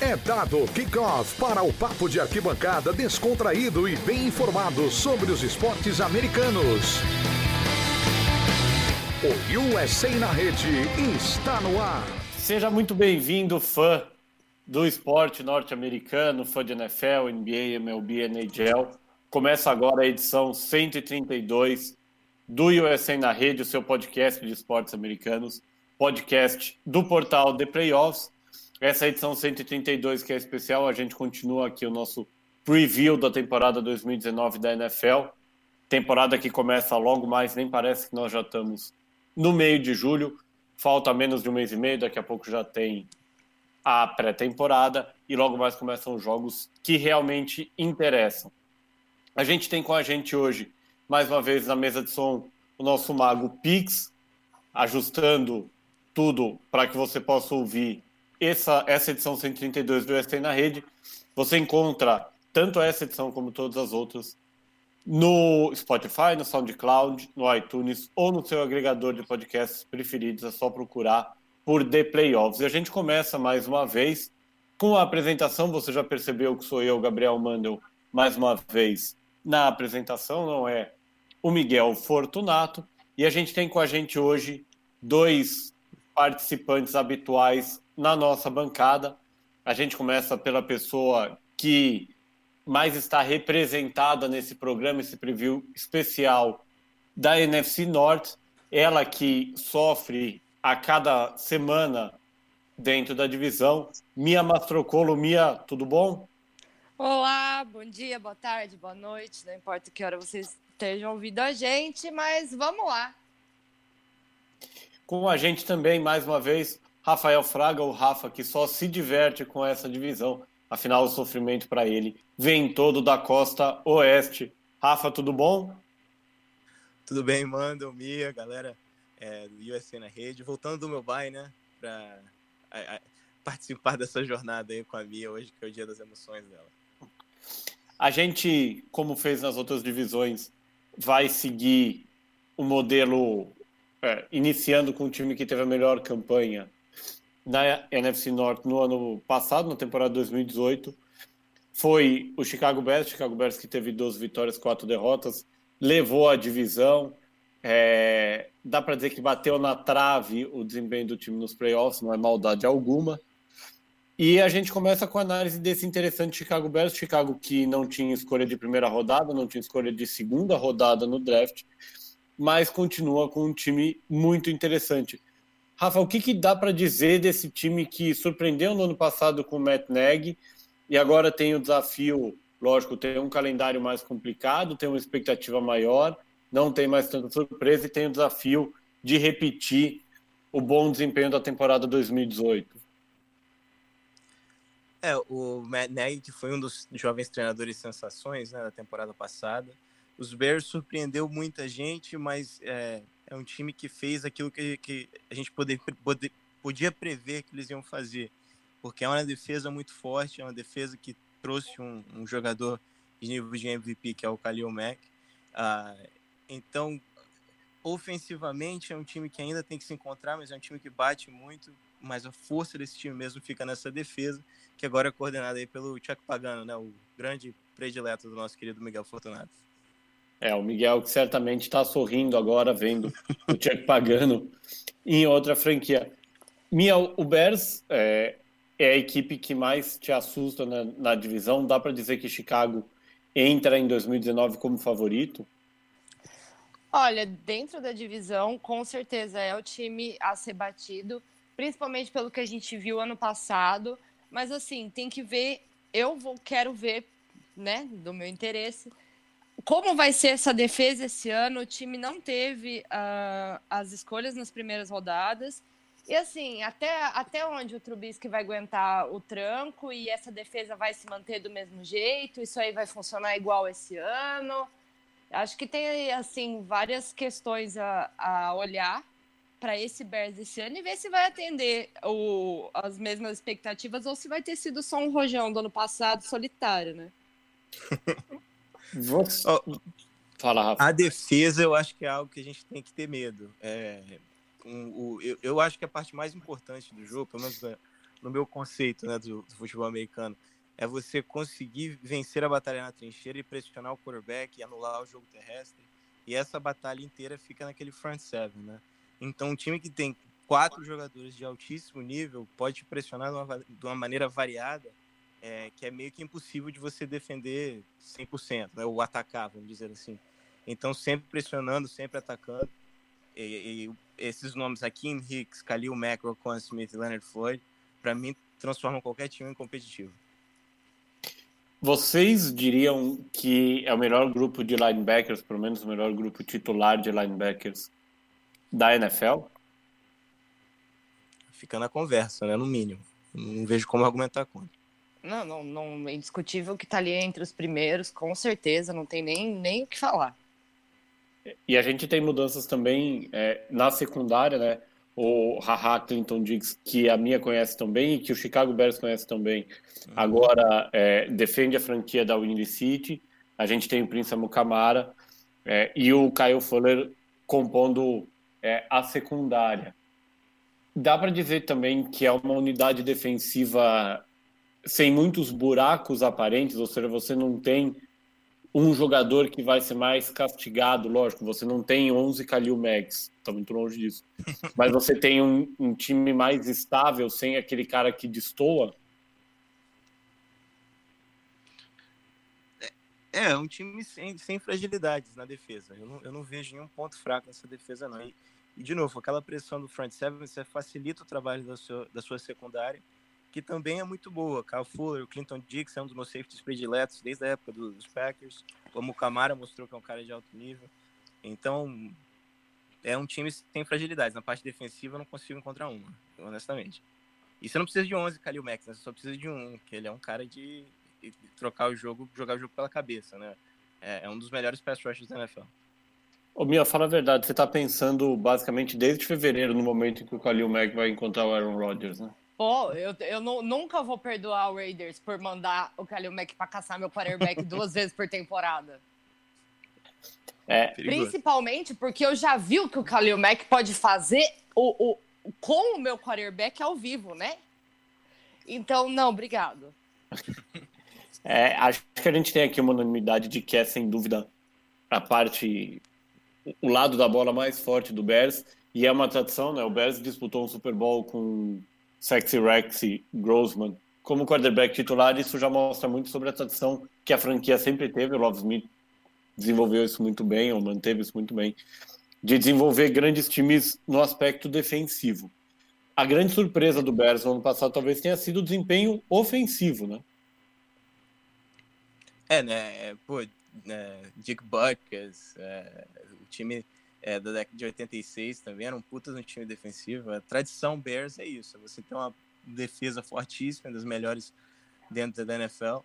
É dado kickoff para o papo de arquibancada descontraído e bem informado sobre os esportes americanos. O USA na rede está no ar. Seja muito bem-vindo, fã do esporte norte-americano, fã de NFL, NBA, MLB, NHL. Começa agora a edição 132 do USA na Rede, o seu podcast de esportes americanos, podcast do portal The Playoffs. Essa edição 132 que é especial, a gente continua aqui o nosso preview da temporada 2019 da NFL. Temporada que começa logo mais, nem parece que nós já estamos no meio de julho. Falta menos de um mês e meio, daqui a pouco já tem a pré-temporada e logo mais começam os jogos que realmente interessam. A gente tem com a gente hoje, mais uma vez na mesa de som, o nosso mago Pix, ajustando tudo para que você possa ouvir essa, essa edição 132 do ST na rede. Você encontra tanto essa edição como todas as outras no Spotify, no SoundCloud, no iTunes ou no seu agregador de podcasts preferidos. É só procurar por The Playoffs. E a gente começa mais uma vez com a apresentação. Você já percebeu que sou eu, Gabriel Mandel, mais uma vez na apresentação, não é o Miguel Fortunato. E a gente tem com a gente hoje dois participantes habituais na nossa bancada. A gente começa pela pessoa que mais está representada nesse programa, esse preview especial da NFC Norte. Ela que sofre a cada semana dentro da divisão. Mia Mastrocolo. Mia, tudo bom? Olá, bom dia, boa tarde, boa noite. Não importa que hora vocês estejam ouvindo a gente, mas vamos lá. Com a gente também, mais uma vez, Rafael Fraga, o Rafa, que só se diverte com essa divisão. Afinal, o sofrimento para ele vem todo da costa oeste. Rafa, tudo bom? Tudo bem, Mando, Mia, galera é, do USA na rede. Voltando do meu bai, né? Para participar dessa jornada aí com a Mia hoje, que é o dia das emoções dela. A gente, como fez nas outras divisões, vai seguir o modelo é, iniciando com o time que teve a melhor campanha na NFC Norte no ano passado, na temporada 2018, foi o Chicago Bears, Chicago Bears que teve 12 vitórias, 4 derrotas, levou a divisão. É, dá para dizer que bateu na trave o desempenho do time nos playoffs, não é maldade alguma. E a gente começa com a análise desse interessante Chicago Bears, Chicago que não tinha escolha de primeira rodada, não tinha escolha de segunda rodada no draft, mas continua com um time muito interessante. Rafa, o que, que dá para dizer desse time que surpreendeu no ano passado com o Matt e agora tem o desafio, lógico, tem um calendário mais complicado, tem uma expectativa maior, não tem mais tanta surpresa e tem o desafio de repetir o bom desempenho da temporada 2018. É, o Matt Nagy, que foi um dos jovens treinadores sensações né, da temporada passada, os Bears surpreendeu muita gente, mas é, é um time que fez aquilo que, que a gente poder, poder, podia prever que eles iam fazer, porque é uma defesa muito forte, é uma defesa que trouxe um, um jogador de nível de MVP, que é o Khalil Mack. Ah, então, ofensivamente, é um time que ainda tem que se encontrar, mas é um time que bate muito, mas a força desse time mesmo fica nessa defesa, que agora é coordenada aí pelo Chuck Pagano, né, o grande predileto do nosso querido Miguel Fortunato. É, o Miguel que certamente está sorrindo agora vendo o Chuck pagando em outra franquia. Minha, o Bears é, é, a equipe que mais te assusta na, na divisão. Dá para dizer que Chicago entra em 2019 como favorito? Olha, dentro da divisão, com certeza é o time a ser batido, principalmente pelo que a gente viu ano passado. Mas assim, tem que ver. Eu vou, quero ver, né, do meu interesse como vai ser essa defesa esse ano? O time não teve uh, as escolhas nas primeiras rodadas. E assim, até, até onde o Trubisky vai aguentar o tranco e essa defesa vai se manter do mesmo jeito? Isso aí vai funcionar igual esse ano? Acho que tem assim várias questões a, a olhar para esse Bears esse ano e ver se vai atender o, as mesmas expectativas ou se vai ter sido só um rojão do ano passado solitário, né? Você... Oh, Fala, Rafa. A defesa eu acho que é algo que a gente tem que ter medo. É, um, o, eu, eu, acho que a parte mais importante do jogo, pelo menos no meu conceito né, do, do, futebol americano. É você conseguir vencer a batalha na trincheira e pressionar o quarterback e anular o jogo terrestre. E essa batalha inteira fica naquele front seven, né? Então, um time que tem quatro jogadores de altíssimo nível pode pressionar de uma, de uma maneira variada, é, que é meio que impossível de você defender 100%, né? ou atacar, vamos dizer assim. Então, sempre pressionando, sempre atacando. E, e esses nomes aqui, Hicks, Khalil Mack, Roquan Smith e Leonard Floyd, para mim, transformam qualquer time em competitivo. Vocês diriam que é o melhor grupo de linebackers, pelo menos o melhor grupo titular de linebackers da NFL? Fica na conversa, né? No mínimo. Não vejo como argumentar contra. Não, não, não é indiscutível que tá ali entre os primeiros, com certeza, não tem nem, nem o que falar. E a gente tem mudanças também é, na secundária, né? O Haha Clinton Diggs, que a minha conhece também e que o Chicago Bears conhece também, uhum. agora é, defende a franquia da Windy City. A gente tem o Prince Amukamara é, e o Kyle Fuller compondo é, a secundária. Dá para dizer também que é uma unidade defensiva sem muitos buracos aparentes, ou seja, você não tem um jogador que vai ser mais castigado, lógico, você não tem 11 Kalil Max, tá muito longe disso. Mas você tem um, um, time mais estável, sem aquele cara que destoa. É, é um time sem, sem fragilidades na defesa. Eu não, eu não vejo nenhum ponto fraco nessa defesa, não. E, e, de novo, aquela pressão do front seven, você facilita o trabalho da sua, da sua secundária que também é muito boa. Kyle Fuller, o Clinton Dix é um dos meus safeties prediletos desde a época dos Packers. Como o Camara mostrou que é um cara de alto nível. Então, é um time que tem fragilidades. Na parte defensiva, eu não consigo encontrar uma, honestamente. E você não precisa de 11 Kalil Max, né? você só precisa de um, que ele é um cara de, trocar o jogo, jogar o jogo pela cabeça, né? É, é um dos melhores pass rushers da NFL. Ô, Mia, fala a verdade, você está pensando basicamente desde fevereiro, no momento em que o Kalil Mack vai encontrar o Aaron Rodgers, né? Pô, eu, eu não, nunca vou perdoar o Raiders por mandar o Kalil Mack pra caçar meu quarterback duas vezes por temporada. É, Principalmente porque eu já vi o que o Kalil Mack pode fazer o, o, com o meu quarterback ao vivo, né? Então, não, obrigado. É, acho que a gente tem aqui uma unanimidade de que é, sem dúvida, a parte, o lado da bola mais forte do Bears. E é uma tradição, né? O Bears disputou um Super Bowl com Sexy Rex Grossman como quarterback titular, isso já mostra muito sobre a tradição que a franquia sempre teve. O Love Smith desenvolveu isso muito bem, ou manteve isso muito bem, de desenvolver grandes times no aspecto defensivo. A grande surpresa do Bears no ano passado talvez tenha sido o desempenho ofensivo, né? É, né? Pô, né, Dick Butkus, é, o time é, da década de 86 também, era um puta no time defensivo. A tradição Bears é isso, é você tem uma defesa fortíssima, das melhores dentro da NFL,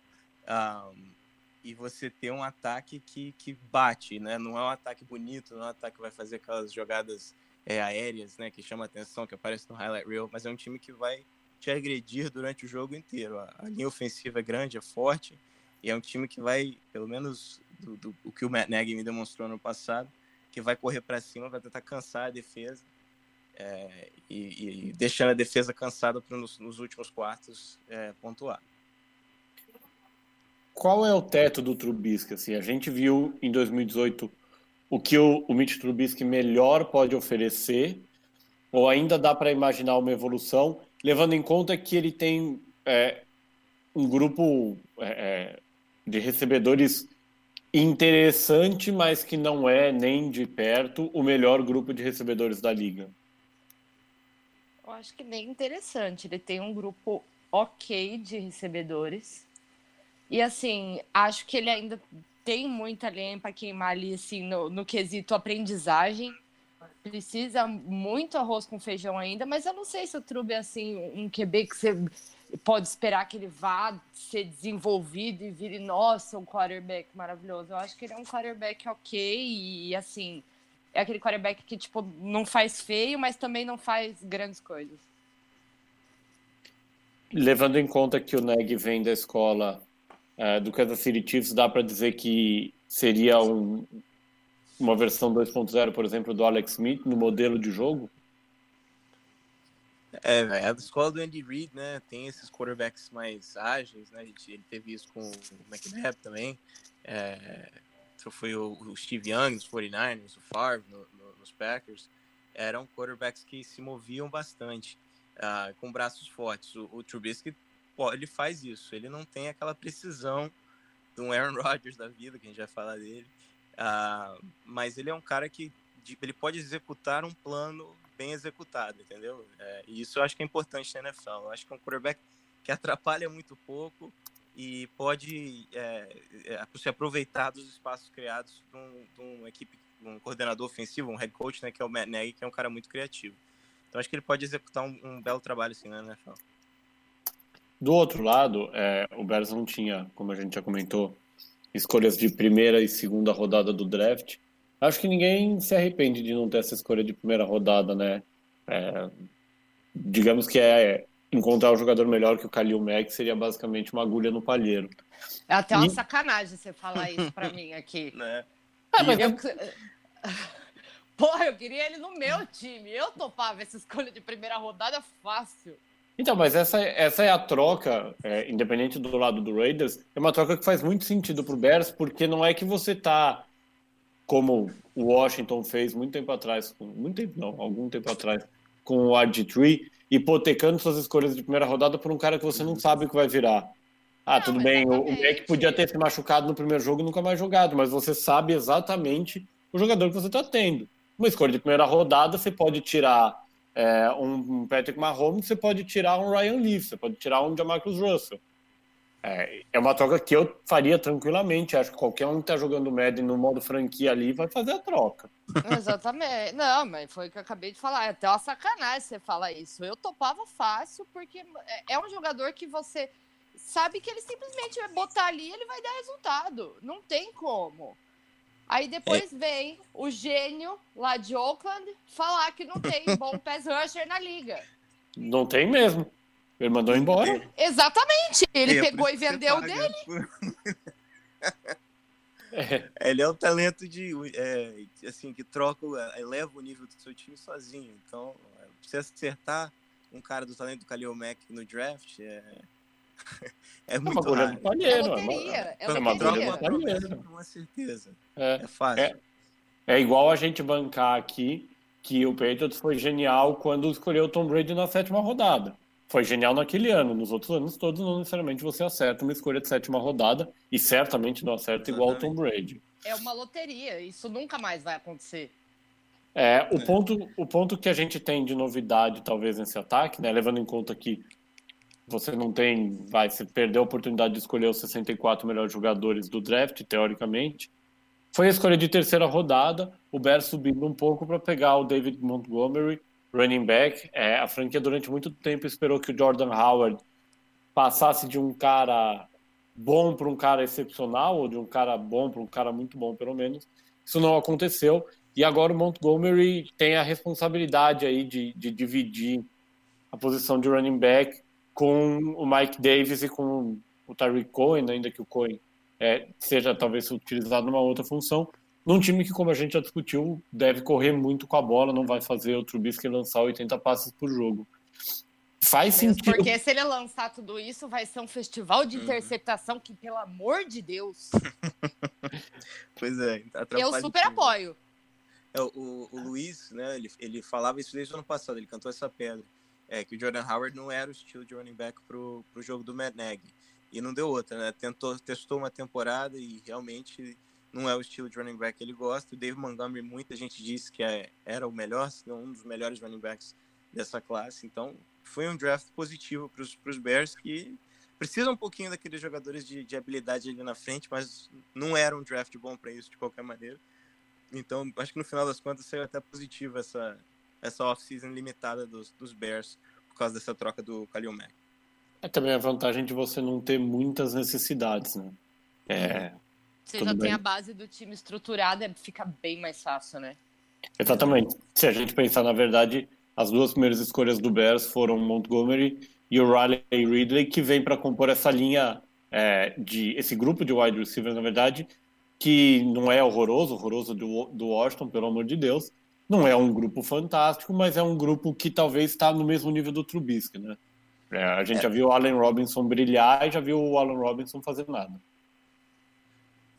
um, e você ter um ataque que, que bate, né? Não é um ataque bonito, não é um ataque que vai fazer aquelas jogadas é, aéreas, né? Que chama atenção, que aparece no highlight reel, mas é um time que vai te agredir durante o jogo inteiro. A, a linha ofensiva é grande, é forte, e é um time que vai, pelo menos do, do, o que o Matt Nagy me demonstrou no passado, que vai correr para cima, vai tentar cansar a defesa é, e, e, deixando a defesa cansada para nos, nos, últimos quartos é, pontuar. Qual é o teto do Trubisky? Assim, a gente viu em 2018 o que o, o Mitch Trubisky melhor pode oferecer, ou ainda dá para imaginar uma evolução, levando em conta que ele tem é, um grupo é, é de recebedores interessante, mas que não é nem de perto o melhor grupo de recebedores da liga. Eu acho que nem interessante. Ele tem um grupo ok de recebedores. E assim, acho que ele ainda tem muita lenha para queimar ali assim, no, no quesito aprendizagem. Precisa muito arroz com feijão ainda, mas eu não sei se o Trube é assim, um QB que você pode esperar que ele vá ser desenvolvido e vire, nossa, um quarterback maravilhoso. Eu acho que ele é um quarterback ok e, assim, é aquele quarterback que, tipo, não faz feio, mas também não faz grandes coisas. Levando em conta que o Neg vem da escola é, do Kansas City Chiefs, dá para dizer que seria um, uma versão 2.0, por exemplo, do Alex Smith no modelo de jogo? É, é a escola do Andy Reid, né? Tem esses quarterbacks mais ágeis, né? Ele teve isso com o McNabb também. É, foi o, o, Steve Young nos 49ers, o Favre no, no, nos Packers. Eram quarterbacks que se moviam bastante, uh, com braços fortes. O, o Trubisky, pô, ele faz isso. Ele não tem aquela precisão de um Aaron Rodgers da vida, que a gente vai falar dele. Uh, mas ele é um cara que ele pode executar um plano bem executado, entendeu? É, e isso eu acho que é importante na NFL. Eu acho que é um quarterback que atrapalha muito pouco e pode é, é, se aproveitar dos espaços criados de, um, de uma equipe, um coordenador ofensivo, um head coach, né, que é o Matt Nagy, que é um cara muito criativo. Então acho que ele pode executar um, um belo trabalho assim na NFL. Do outro lado, é, o Bears não tinha, como a gente já comentou, escolhas de primeira e segunda rodada do draft. Acho que ninguém se arrepende de não ter essa escolha de primeira rodada, né? É, digamos que é encontrar um jogador melhor que o Kalil Mack seria basicamente uma agulha no palheiro. É até uma e... sacanagem você falar isso para mim aqui. Né? Ah, mas eu... Porra, eu queria ele no meu time. Eu topava essa escolha de primeira rodada fácil. Então, mas essa, essa é a troca, é, independente do lado do Raiders, é uma troca que faz muito sentido pro Bears, porque não é que você tá como o Washington fez muito tempo atrás, muito tempo não, algum tempo atrás, com o RG3, hipotecando suas escolhas de primeira rodada por um cara que você não sabe o que vai virar. Ah, não, tudo bem, o Mac podia ter se machucado no primeiro jogo e nunca mais jogado, mas você sabe exatamente o jogador que você está tendo. Uma escolha de primeira rodada, você pode tirar é, um Patrick Mahomes, você pode tirar um Ryan Leaf, você pode tirar um Jamarcus Russell. É, é uma troca que eu faria tranquilamente. Acho que qualquer um que tá jogando Madden no modo franquia ali vai fazer a troca. Exatamente. Não, mas foi o que eu acabei de falar. É até uma sacanagem você falar isso. Eu topava fácil, porque é, é um jogador que você sabe que ele simplesmente vai botar ali e ele vai dar resultado. Não tem como. Aí depois é. vem o gênio lá de Oakland falar que não tem bom pass rusher na liga. Não tem mesmo. Ele mandou embora. Exatamente. Ele é, pegou e vendeu dele. é. Ele é um talento de é, assim que troca, eleva o nível do seu time sozinho. Então, você acertar um cara do talento do Khalil Mack no draft é é muito uma raro. Palheiro, é loteria. É, uma, é uma troca com uma certeza. É, é fácil. É, é igual a gente bancar aqui que o Patriots foi genial quando escolheu o Tom Brady na sétima rodada foi genial naquele ano. Nos outros anos todos, não necessariamente você acerta uma escolha de sétima rodada e certamente não acerta igual o Tom Brady. É uma loteria, isso nunca mais vai acontecer. É, o, ponto, o ponto que a gente tem de novidade, talvez, nesse ataque, né, levando em conta que você não tem, vai, se perder a oportunidade de escolher os 64 melhores jogadores do draft, teoricamente, foi a escolha de terceira rodada, o Bears subindo um pouco para pegar o David Montgomery, running back. É, a franquia durante muito tempo esperou que o Jordan Howard passasse de um cara bom para um cara excepcional, ou de um cara bom para um cara muito bom, pelo menos. Isso não aconteceu. E agora o Montgomery tem a responsabilidade aí de, de dividir a posição de running back com o Mike Davis e com o Tyreek Cohen, ainda que o Cohen é, seja talvez utilizado numa outra função num time que, como a gente já discutiu, deve correr muito com a bola, não vai fazer o Trubisky lançar 80 passes por jogo. Faz Mesmo sentido. Porque se ele lançar tudo isso, vai ser um festival de uhum. interceptação que, pelo amor de Deus. pois é, eu super apoio. É, o, o Luiz, né, ele, ele falava isso desde o ano passado, ele cantou essa pedra. É que o Jordan Howard não era o estilo de running back pro, pro jogo do Matt Nagy. E não deu outra, né? Tentou, testou uma temporada e realmente não é o estilo de running back que ele gosta. O Dave Montgomery, muita gente disse que é, era o melhor, um dos melhores running backs dessa classe. Então, foi um draft positivo para os Bears, que precisam um pouquinho daqueles jogadores de, de habilidade ali na frente, mas não era um draft bom para isso de qualquer maneira. Então, acho que no final das contas saiu até positivo essa, essa off-season limitada dos, dos Bears por causa dessa troca do Khalil Mack. É também a vantagem de você não ter muitas necessidades, né? É, você Tudo já bem. tem a base do time estruturada, fica bem mais fácil, né? Exatamente. Se a gente pensar, na verdade, as duas primeiras escolhas do Bears foram Montgomery e o Riley Ridley, que vem para compor essa linha é, de esse grupo de wide receivers, na verdade, que não é horroroso, horroroso do, do Washington, pelo amor de Deus, Não é um grupo fantástico, mas é um grupo que talvez está no mesmo nível do Trubisky, né? É, a gente é. já viu o Allen Robinson brilhar e já viu o Allen Robinson fazer nada.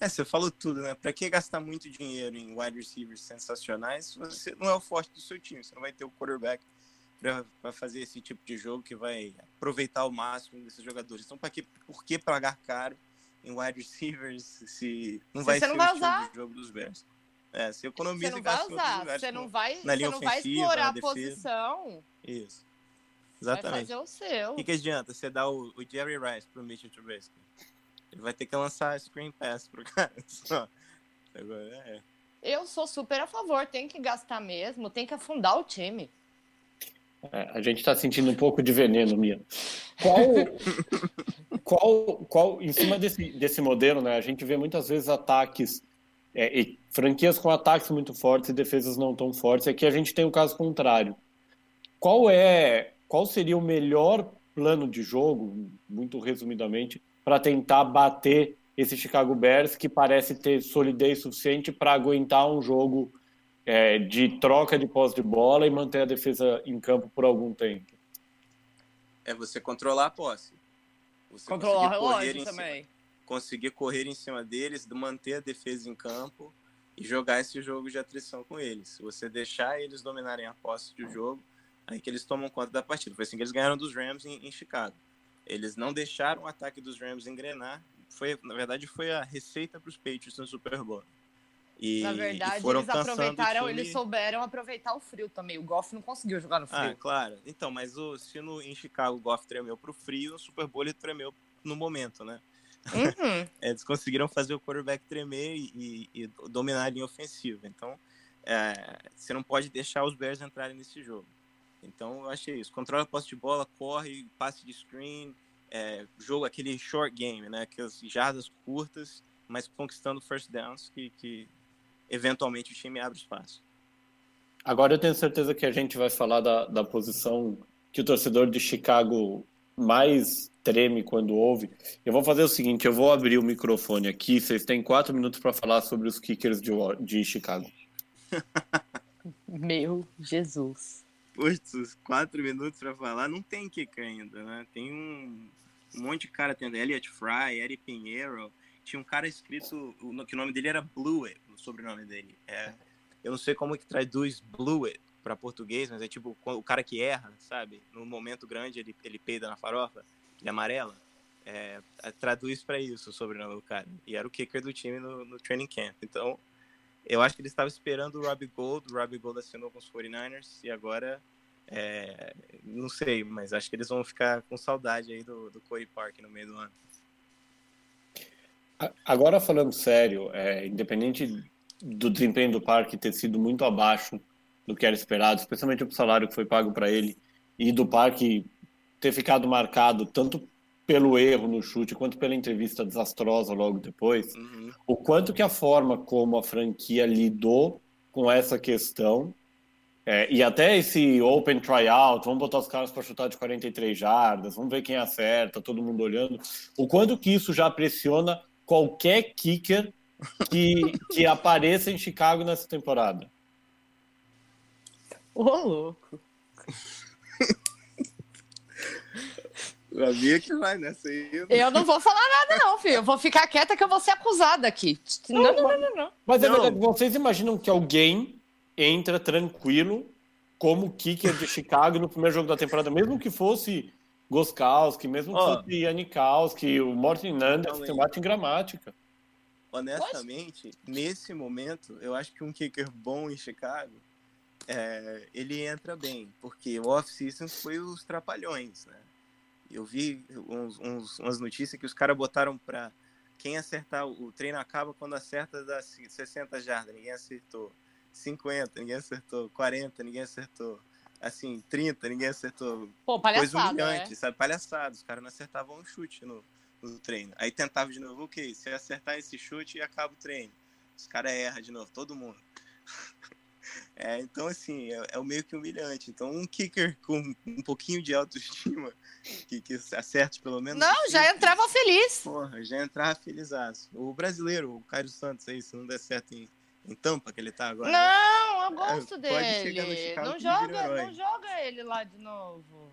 É, você falou tudo, né? Para que gastar muito dinheiro em wide receivers sensacionais se você não é o forte do seu time? Você não vai ter o quarterback para fazer esse tipo de jogo que vai aproveitar o máximo desses jogadores. Então, para que, por que pagar caro em wide receivers se não vai você ser não vai o usar. jogo dos Bears? É, você economiza você não vai usar, você não vai, na linha você não vai explorar na a posição. Isso. Vai Exatamente. fazer o seu. O que, que adianta você dar o, o Jerry Rice pro Mitchell Trubisky? Ele vai ter que lançar screen pass pro cara. Só. Agora, é. Eu sou super a favor, tem que gastar mesmo, tem que afundar o time. É, a gente está sentindo um pouco de veneno, Mia. Qual, qual, qual, em cima desse, desse modelo, né? A gente vê muitas vezes ataques, é, e franquias com ataques muito fortes e defesas não tão fortes. Aqui a gente tem o caso contrário. Qual é, qual seria o melhor plano de jogo, muito resumidamente, para tentar bater esse Chicago Bears que parece ter solidez suficiente para aguentar um jogo é, de troca de posse de bola e manter a defesa em campo por algum tempo. É você controlar a posse. Você Controlar o conseguir correr relógio em também. Cima, conseguir correr em cima deles, manter a defesa em campo e jogar esse jogo de atrição com eles. Se você deixar eles dominarem a posse do jogo, aí que eles tomam conta da partida. Foi assim que eles ganharam dos Rams em, em Chicago. Eles não deixaram o ataque dos Rams engrenar. Foi, na verdade, foi a receita para os Patriots no Super Bowl. E, Na verdade, foram eles o aproveitaram, eles souberam aproveitar o frio também. O Goff não conseguiu jogar no Ah, frio. claro. Então, mas o, se no, em Chicago o Goff tremeu pro frio, no Super Bowl ele tremeu no momento, né? Uhum. Eles conseguiram fazer o quarterback tremer e, e- e dominar a linha ofensiva. Então, é, você não pode deixar os Bears entrarem nesse jogo. Então, eu achei isso. Controla a posse de bola, corre, passe de screen, é, jogo aquele short game, né? Aquelas jardas curtas, mas conquistando first downs que, que eventualmente o time abre espaço. Agora eu tenho certeza que a gente vai falar da, da posição que o torcedor de Chicago mais treme quando ouve. Eu vou fazer o seguinte: eu vou abrir o microfone aqui. Vocês têm quatro minutos para falar sobre os kickers de, de Chicago. Meu Jesus. Putz, quatro minutos pra falar, não tem kicker ainda, né? Tem um, um monte de cara tendo Elliot Fry, Eric Pinheiro. Tinha um cara escrito que o nome dele era Blewett, o sobrenome dele. É, eu não sei como que traduz Blewett pra português, mas é tipo o cara que erra, sabe? No momento grande ele, ele peida na farofa, ele amarela. É, traduz pra isso o sobrenome do cara. E era o kicker do time no, no training camp. Então, eu acho que ele estava esperando o Robbie Gold. O Robbie Gold assinou com os 49ers e agora, é, não sei, mas acho que eles vão ficar com saudade aí do, do Corey Park no meio do ano. Agora falando sério, é, independente do desempenho do Parque ter sido muito abaixo do que era esperado, especialmente o salário que foi pago para ele, e do Parque ter ficado marcado tanto pelo erro no chute quanto pela entrevista desastrosa logo depois, Uhum. o quanto que a forma como a franquia lidou com essa questão é, e até esse open tryout, vamos botar os caras para chutar de 43 jardas, vamos ver quem acerta, todo mundo olhando, o quanto que isso já pressiona qualquer kicker que, que apareça em Chicago nessa temporada. Ô, louco. Sabia que vai nessa aí. Eu não vou falar nada, não, filho. Eu vou ficar quieta que eu vou ser acusada aqui. Não, não, não, não. não. Mas é Não. verdade, vocês imaginam que alguém entra tranquilo como kicker de Chicago no primeiro jogo da temporada, mesmo que fosse Goskowski, mesmo que Ó. fosse Janikowski, o Martin Nandes, Calma aí. tem bate em gramática. Honestamente, nesse momento, eu acho que um kicker bom em Chicago, é, ele entra bem, porque o off-season foi os trapalhões, né? Eu vi uns, uns- umas notícias que os caras botaram pra quem acertar, o treino acaba quando acerta das 60 jardas, ninguém acertou. 50, ninguém acertou. 40, ninguém acertou. Assim, 30, ninguém acertou. Pô, palhaçada, humilhante, né? sabe? Palhaçada. Os caras não acertavam um chute no, no treino. Aí tentava de novo, ok, se acertar esse chute, acaba o treino. Os caras erram de novo, todo mundo. É, então, assim, é, é meio que humilhante. Então, um kicker com um pouquinho de autoestima, que, que acerte pelo menos. Não, o já entrava feliz. Porra, já entrava felizaço. O brasileiro, o Caio Santos aí, se não der certo em, em Tampa, que ele tá agora. né? Não, eu gosto dele. Não joga, não joga ele lá de novo.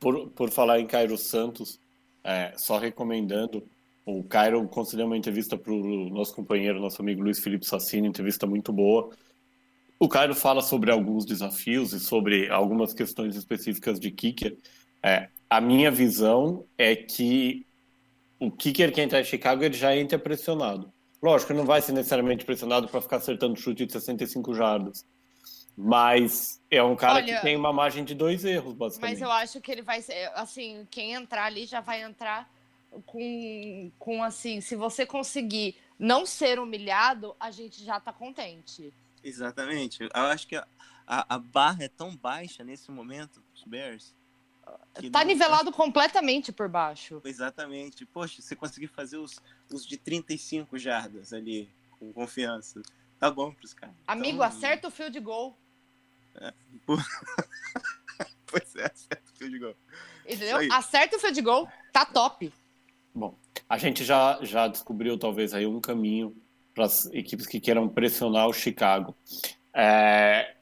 Por, por falar em Cairo Santos, é, só recomendando, o Cairo concedeu uma entrevista para o nosso companheiro, nosso amigo Luiz Felipe Sassini, entrevista muito boa. O Cairo fala sobre alguns desafios e sobre algumas questões específicas de kicker. É, a minha visão é que o kicker que entra em Chicago ele já entra pressionado. Lógico, não vai ser necessariamente pressionado para ficar acertando chute de 65 jardas. Mas é um cara Olha, que tem uma margem de dois erros, basicamente. Mas eu acho que ele vai ser, assim, quem entrar ali já vai entrar com, com assim, se você conseguir não ser humilhado, a gente já tá contente. Exatamente. Eu acho que a, a, a barra é tão baixa nesse momento, os Bears. Tá não... nivelado completamente por baixo. Exatamente. Poxa, você conseguir fazer os, os de 35 jardas ali, com confiança. Tá bom pros caras. Amigo, então... acerta o fio de gol. É. pois é, acerta o fio de gol. Entendeu? Acerta o fio de gol, tá top. Bom, a gente já, já descobriu talvez aí um caminho para as equipes que queiram pressionar o Chicago. É,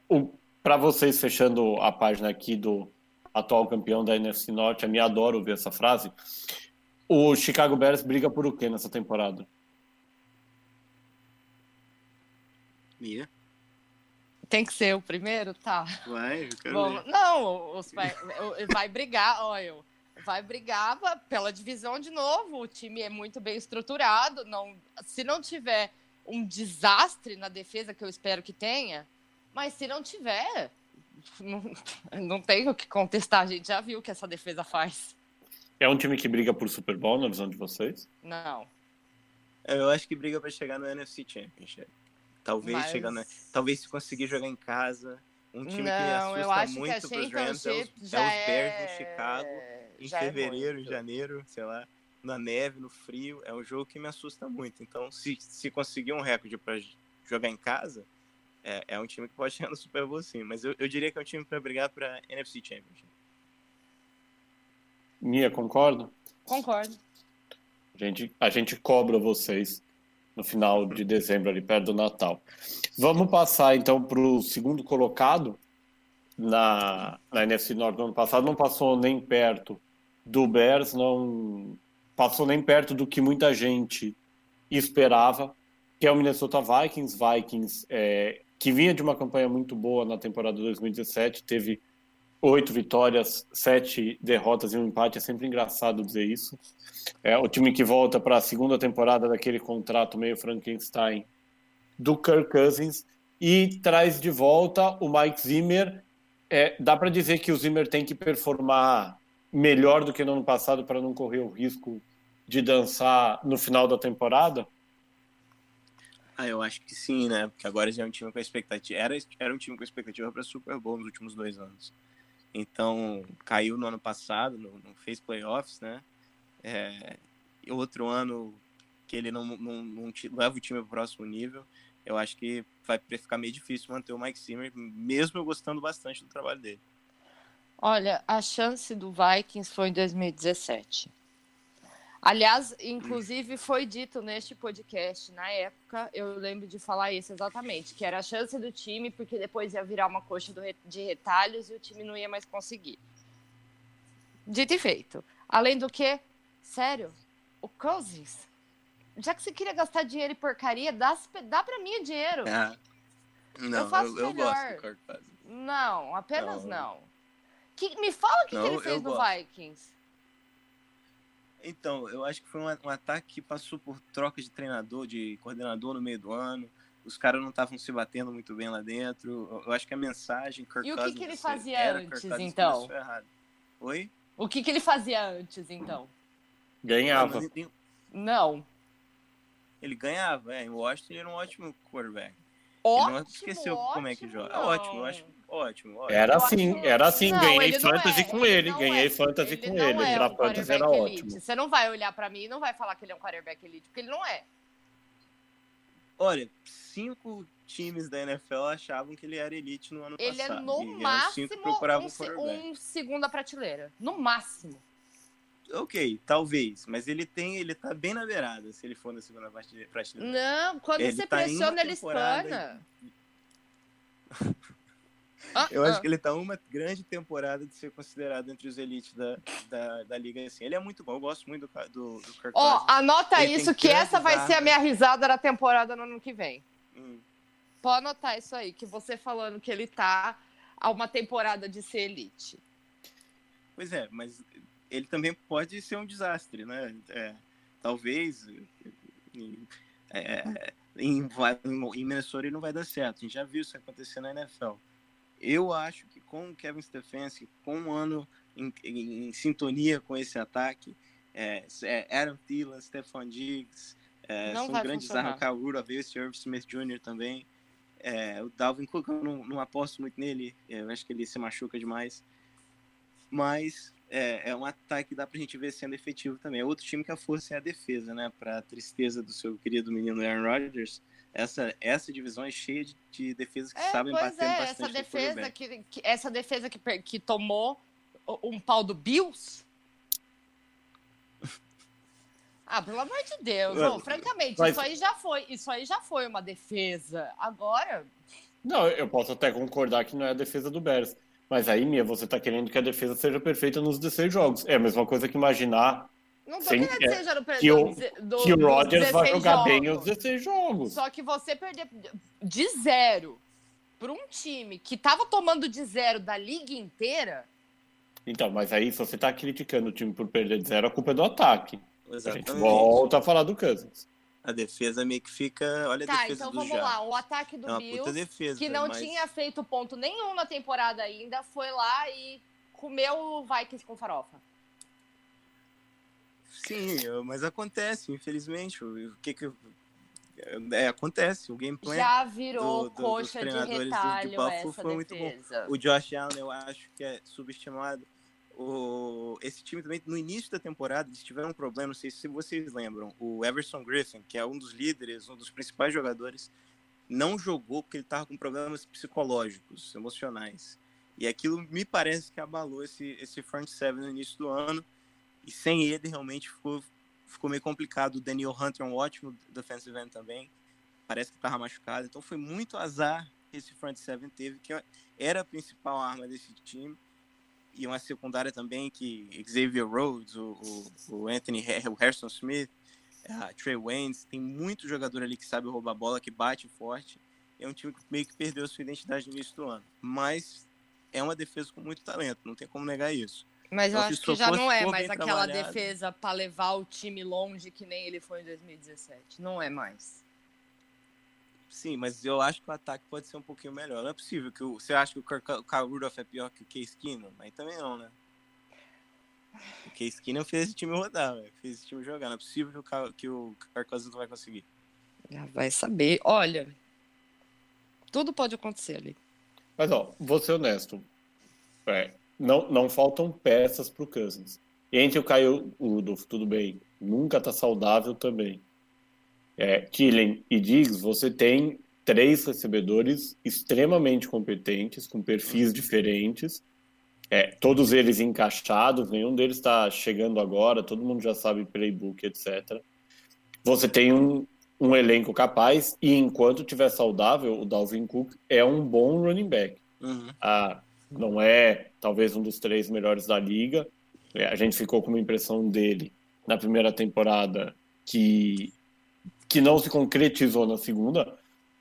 para vocês, fechando a página aqui do atual campeão da NFC Norte, a mim adoro ouvir essa frase. O Chicago Bears briga por o quê nessa temporada? Mia? Tem que ser o primeiro? Tá. Vai, eu quero Bom, Não, os, vai, vai brigar, olha, vai brigar pela divisão de novo. O time é muito bem estruturado. Não, se não tiver um desastre na defesa, que eu espero que tenha, mas se não tiver, não, não tem o que contestar. A gente já viu o que essa defesa faz. É um time que briga por Super Bowl, na visão de vocês? Não. Eu acho que briga para chegar no NFC Championship. Talvez mas... chegar no... Talvez se conseguir jogar em casa. Um time não, que assusta muito para os Rams é os, é os Bears no Chicago em já é fevereiro, é em janeiro, sei lá, na neve, no frio, é um jogo que me assusta muito. Então, se, se conseguir um recorde para jogar em casa, é, é, um time que pode chegar no Super Bowl sim. Mas eu, eu diria que é um time para brigar para NFC Championship. Mia, concorda? Concordo. A gente, a gente cobra vocês no final de dezembro, ali perto do Natal. Vamos passar então para o segundo colocado na, na NFC Norte no ano passado, não passou nem perto do Bears não passou nem perto do que muita gente esperava, que é o Minnesota Vikings. Vikings é, que vinha de uma campanha muito boa na temporada 2017, teve oito vitórias, sete derrotas e um empate. É sempre engraçado dizer isso. É o time que volta para a segunda temporada daquele contrato meio Frankenstein do Kirk Cousins e traz de volta o Mike Zimmer. É, dá para dizer que o Zimmer tem que performar melhor do que no ano passado para não correr o risco de dançar no final da temporada? Ah, eu acho que sim, né? Porque agora já é um time com expectativa. Era, era um time com expectativa para Super Bowl nos últimos dois anos. Então, caiu no ano passado, não, não fez playoffs, né? É, outro ano que ele não, não, não leva o time para o próximo nível. Eu acho que vai ficar meio difícil manter o Mike Zimmer, mesmo eu gostando bastante do trabalho dele. Olha, a chance do Vikings foi em 2017. Aliás, inclusive foi dito neste podcast, na época, eu lembro de falar isso exatamente, que era a chance do time, porque depois ia virar uma coxa de retalhos e o time não ia mais conseguir. Dito e feito. Além do que, sério, o Cousins, já que você queria gastar dinheiro em porcaria, dá, dá pra mim o dinheiro. É. Não, eu, faço eu, eu gosto do Kirk Cousins. Não, apenas não. não. Que, me fala o que, que ele fez no gosto. Vikings. Então, eu acho que foi um, um, ataque que passou por troca de treinador, de coordenador no meio do ano. Os caras não estavam se batendo muito bem lá dentro. Eu acho que a mensagem. Kirk e o que, que ele fazia antes, então? Oi? O que, que ele fazia antes, então? Ganhava. Não. Ele ganhava, é. Em Washington ele era um ótimo quarterback. Ótimo, ele não esqueceu ótimo, como é que joga. É ótimo, eu acho Ótimo, ótimo. Era assim, era assim. Não, ganhei fantasy é, com ele, ganhei é, fantasy com ele. É pra um fantasy era elite. ótimo. Você não vai olhar pra mim e não vai falar que ele é um quarterback elite, porque ele não é. Olha, cinco times da NFL achavam que ele era elite no ano ele passado. Ele é no máximo um, um segunda prateleira. No máximo. Ok, talvez, mas ele tem, ele tá bem na beirada se ele for na segunda prateleira. Não, quando ele você tá pressiona, ele espana. Ah, eu acho ah. que ele tá uma grande temporada de ser considerado entre os elites da, da, da liga. Assim. Ele é muito bom, eu gosto muito do, do, do Kirk Ó, oh, anota ele isso, que essa vai armas. ser a minha risada da temporada no ano que vem. Hum. Pode anotar isso aí, que você falando que ele tá a uma temporada de ser elite. Pois é, mas ele também pode ser um desastre, né? É, talvez é, em, em Minnesota ele não vai dar certo. A gente já viu isso acontecer na NFL. Eu acho que com o Kevin Stefanski, com um ano em, em, em sintonia com esse ataque, é, é Adam Thielen, Stephon Diggs, é, são grandes armas, Kauru, veio esse Irv Smith Jr. também. É, o Dalvin Cook, eu não, não aposto muito nele, é, eu acho que ele se machuca demais. Mas é, é, um ataque que dá pra gente ver sendo efetivo também. É outro time que a força é a defesa, né? Pra tristeza do seu querido menino Aaron Rodgers, essa, essa divisão é cheia de, de defesas que é, sabem bater é, bastante essa defesa que, que, essa defesa que, que tomou um pau do Bills ah, pelo amor de Deus, não, francamente, Mas... isso aí já foi, isso aí já foi uma defesa. Agora. Não, eu posso até concordar que não é a defesa do Bears. Mas aí, Mia, você tá querendo que a defesa seja perfeita nos 16 jogos. É a mesma coisa que imaginar não tô querendo que seja no que o, do, que o Rodgers vai jogar jogos. bem os 16 jogos. Só que você perder de zero para um time que tava tomando de zero da liga inteira. Então, mas aí, se você tá criticando o time por perder de zero, a culpa é do ataque. Exatamente. A gente volta a falar do Cousins. A defesa meio que fica. Olha tá, a defesa então do vamos lá. O ataque do é Bills, defesa, que não mas... tinha feito ponto nenhum na temporada ainda, foi lá e comeu o Vikings com farofa. Sim, mas acontece, infelizmente. O que que é, acontece, o gameplay já virou do, do, coxa de retalho de essa foi muito bom. O Josh Allen eu acho que é subestimado. O, esse time também no início da temporada eles tiveram um problema, não sei se vocês lembram. O Everson Griffin, que é um dos líderes, um dos principais jogadores, não jogou porque ele estava com problemas psicológicos, emocionais. E aquilo me parece que abalou esse, esse front seven no início do ano. E sem ele, realmente ficou, ficou meio complicado. O Daniel Hunter é um ótimo defensive end também. Parece que estava machucado. Então foi muito azar que esse front seven teve, que era a principal arma desse time. E uma secundária também que Xavier Rhodes, o, o, o Anthony o Harrison Smith, a Trey Waynes, tem muito jogador ali que sabe roubar bola, que bate forte. É um time que meio que perdeu sua identidade no início do ano. Mas é uma defesa com muito talento, não tem como negar isso. Mas eu então, acho que já não é mais aquela defesa para levar o time longe que nem ele foi em 2017. Não é mais. Sim, mas eu acho que o ataque pode ser um pouquinho melhor. Não é possível que o, você acha que o Kyle Rudolph é pior que o Case Keenum? Mas também não, né? O Case Keenum fez esse time rodar, véio. fez esse time jogar. Não é possível que o, que o Kirk Cousins não vai conseguir. Já vai saber. Olha, tudo pode acontecer ali. Mas, ó, vou ser honesto. É, não, não faltam peças para o Cousins. Entre o Caio Rudolph, tudo bem. Nunca tá saudável também. É, Killen e Diggs, você tem três recebedores extremamente competentes, com perfis diferentes. É, todos eles encaixados, nenhum deles está chegando agora, todo mundo já sabe playbook, etc. Você tem um, um elenco capaz e enquanto tiver saudável, o Dalvin Cook é um bom running back. Uhum. Ah, não é talvez um dos três melhores da liga. É, a gente ficou com uma impressão dele na primeira temporada que, que não se concretizou na segunda,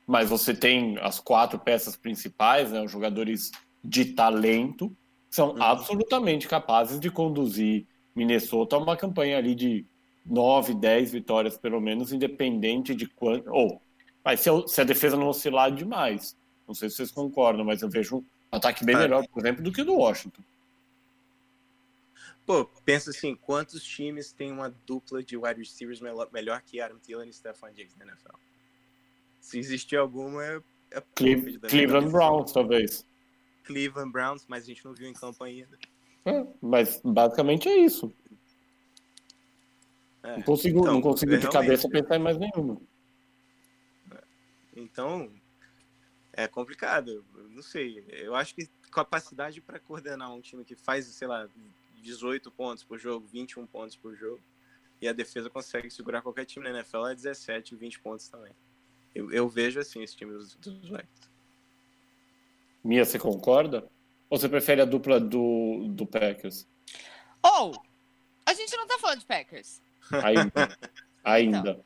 mas você tem as quatro peças principais, né, os jogadores de talento, são uhum. absolutamente capazes de conduzir Minnesota a uma campanha ali de 9, 10 vitórias, pelo menos, independente de quanto. Ou, mas se, se a defesa não oscilar demais. Não sei se vocês concordam, mas eu vejo ataque bem melhor, por exemplo, do que o do Washington. Pô, pensa assim, quantos times tem uma dupla de wide receivers melhor, que Adam Thielen e Stephon Diggs na NFL? Se existir alguma, é, é Cleveland, Cleveland Browns, talvez. Cleveland Browns, mas a gente não viu em campo ainda. É, mas basicamente é isso. É, não consigo, então, não consigo de cabeça pensar em mais nenhuma. Então, é complicado. Não sei. Eu acho que capacidade para coordenar um time que faz, sei lá, 18 pontos por jogo, 21 pontos por jogo, e a defesa consegue segurar qualquer time na NFL é 17, 20 pontos também. Eu, eu vejo assim esse time dos, dos Vikings. Mia, você concorda? Ou você prefere a dupla do, do Packers? Ou, oh, a gente não tá falando de Packers. Ainda. Ainda. Então,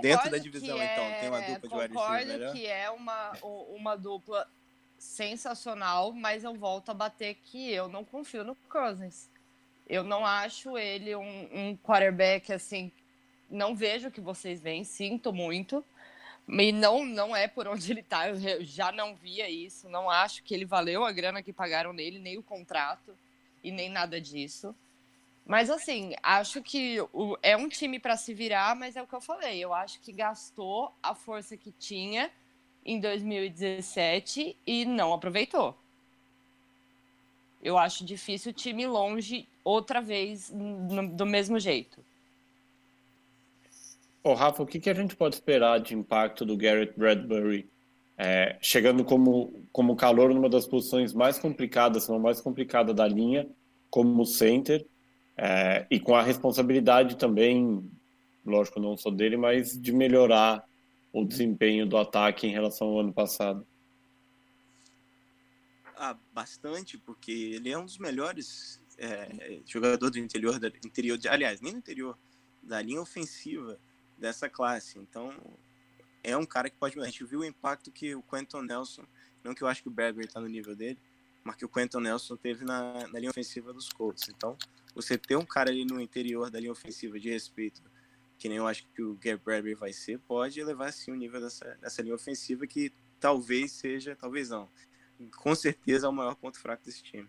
dentro da divisão, é, então, tem uma dupla de wide Concordo que é uma, uma dupla sensacional, mas eu volto a bater que eu não confio no Cousins. Eu não acho ele um, um quarterback assim. Não vejo o que vocês veem, sinto muito. E não, não é por onde ele tá, eu já não via isso. Não acho que ele valeu a grana que pagaram nele, nem o contrato e nem nada disso. Mas assim, acho que o, é um time para se virar, mas é o que eu falei. Eu acho que gastou a força que tinha em 2017 e não aproveitou. Eu acho difícil o time longe outra vez no, do mesmo jeito. Ô, Rafa, o que, que a gente pode esperar de impacto do Garrett Bradbury é, chegando como, como calor numa das posições mais complicadas, não mais complicada da linha, como center, é, e com a responsabilidade também, lógico, não só dele, mas de melhorar o desempenho do ataque em relação ao ano passado? Ah, bastante, porque ele é um dos melhores é, jogadores do interior, da, interior de, aliás, nem no interior, da linha ofensiva dessa classe. Então, é um cara que pode. A gente viu o impacto que o Quentin Nelson, não que eu acho que o Bradbury está no nível dele, mas que o Quentin Nelson teve na, na linha ofensiva dos Colts. Então, você ter um cara ali no interior da linha ofensiva de respeito que nem eu acho que o Gary Bradbury vai ser, pode elevar sim o nível dessa, dessa linha ofensiva que talvez seja, talvez não, com certeza é o maior ponto fraco desse time.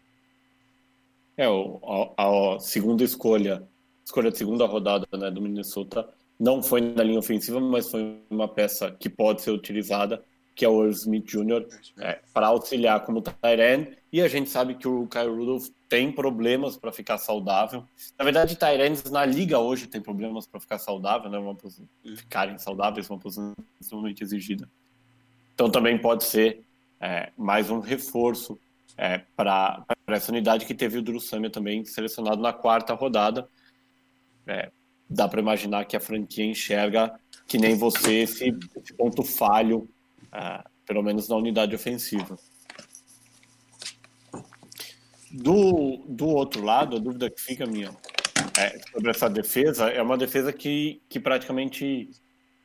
É, a, a segunda escolha, escolha de segunda rodada né, do Minnesota, não foi na linha ofensiva, mas foi uma peça que pode ser utilizada, que é o Earl Smith Jr., é, para auxiliar como Tyrene, e a gente sabe que o Kyle Rudolph tem problemas para ficar saudável. Na verdade, Tyrands na liga hoje tem problemas para ficar saudável, né? Uma posição, uhum. ficarem saudáveis, uma posição extremamente exigida. Então também pode ser é, mais um reforço é, para essa unidade que teve o Drew Samia também selecionado na quarta rodada. É, dá para imaginar que a franquia enxerga que nem você esse, esse ponto falho, pelo menos na unidade ofensiva. Do, do outro lado, a dúvida que fica minha é, sobre essa defesa é uma defesa que, que praticamente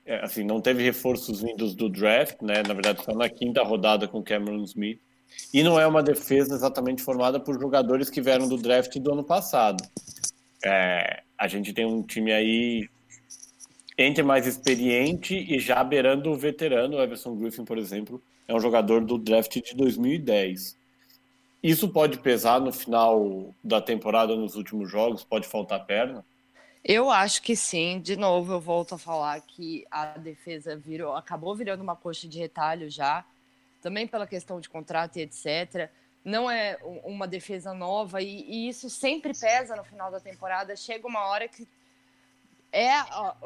é, assim, não teve reforços vindos do draft, né? Na verdade, está na quinta rodada com Cameron Smith. E não é uma defesa exatamente formada por jogadores que vieram do draft do ano passado. É, a gente tem um time aí entre mais experiente e já beirando o veterano. O Everson Griffin, por exemplo, é um jogador do draft de 2010. Isso pode pesar no final da temporada, nos últimos jogos? Pode faltar perna? Eu acho que sim. De novo, eu volto a falar que a defesa virou, acabou virando uma coxa de retalho já, também pela questão de contrato e etc. Não é uma defesa nova e, e isso sempre pesa no final da temporada. Chega uma hora que é a,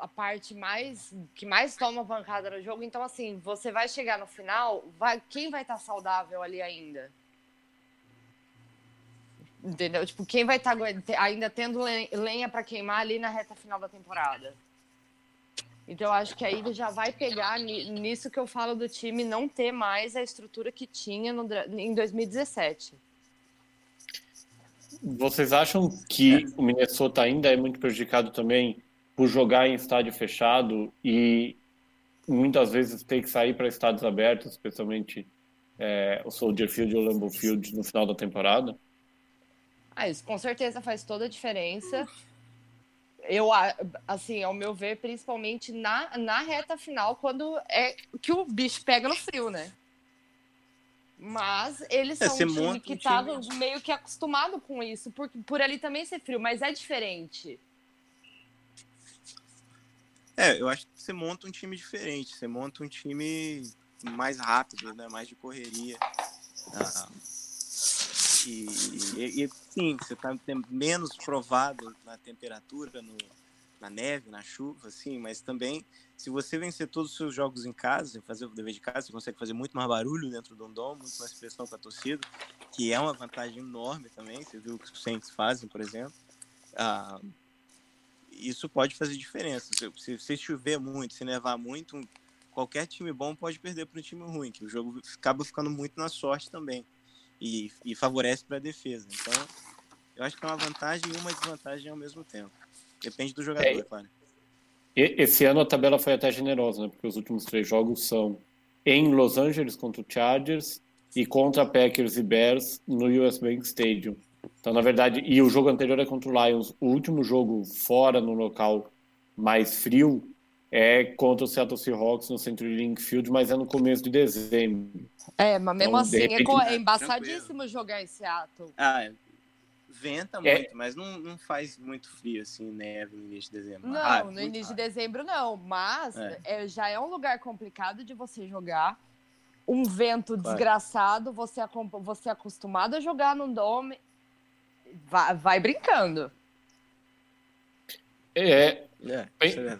a, parte mais que mais toma pancada no jogo. Então, assim, você vai chegar no final, vai, quem vai estar saudável ali ainda? Entendeu? Tipo, quem vai estar tá ainda tendo lenha para queimar ali na reta final da temporada? Então, eu acho que aí já vai pegar nisso que eu falo do time não ter mais a estrutura que tinha no, em 2017. Vocês acham que o Minnesota ainda é muito prejudicado também por jogar em estádio fechado e muitas vezes ter que sair para estádios abertos, especialmente é, o Soldier Field e o Lambeau Field no final da temporada? Ah, isso com certeza faz toda a diferença. Eu, assim, ao meu ver, principalmente na, na reta final, quando é que o bicho pega no frio, né? Mas eles é, são um time que tá meio que acostumado com isso, por, por ali também ser frio, mas é diferente. É, eu acho que você monta um time diferente, você monta um time mais rápido, né? Mais de correria. Ah, e, e, e sim, você está menos provado na temperatura, no, na neve, na chuva, sim, mas também, se você vencer todos os seus jogos em casa, fazer o dever de casa, você consegue fazer muito mais barulho dentro do dom, muito mais pressão com a torcida, que é uma vantagem enorme também. Você viu o que os Saints fazem, por exemplo. Ah, isso pode fazer diferença. Se, se, chover muito, se nevar muito, qualquer time bom pode perder para um time ruim, que o jogo acaba ficando muito na sorte também e, e favorece para a defesa. Então, eu acho que é uma vantagem e uma desvantagem ao mesmo tempo. Depende do jogador, é, claro. Esse ano a tabela foi até generosa, né? Porque os últimos três jogos são em Los Angeles contra o Chargers e contra Packers e Bears no US Bank Stadium. Então, na verdade, e o jogo anterior é contra o Lions. O último jogo fora no local mais frio é contra o Seattle Seahawks no Centro Link Field, mas é no começo de dezembro. É, mas mesmo então, assim, é repente, é, é embaçadíssimo jogar em Seattle. Ah, é. Venta é. muito, mas não, não faz muito frio assim, neve no início de dezembro. Não, ah, no início de dezembro não, mas é. É, já é um lugar complicado de você jogar. Um vento claro. desgraçado, você, você é acostumado a jogar no dome, vai, vai brincando. É, é, é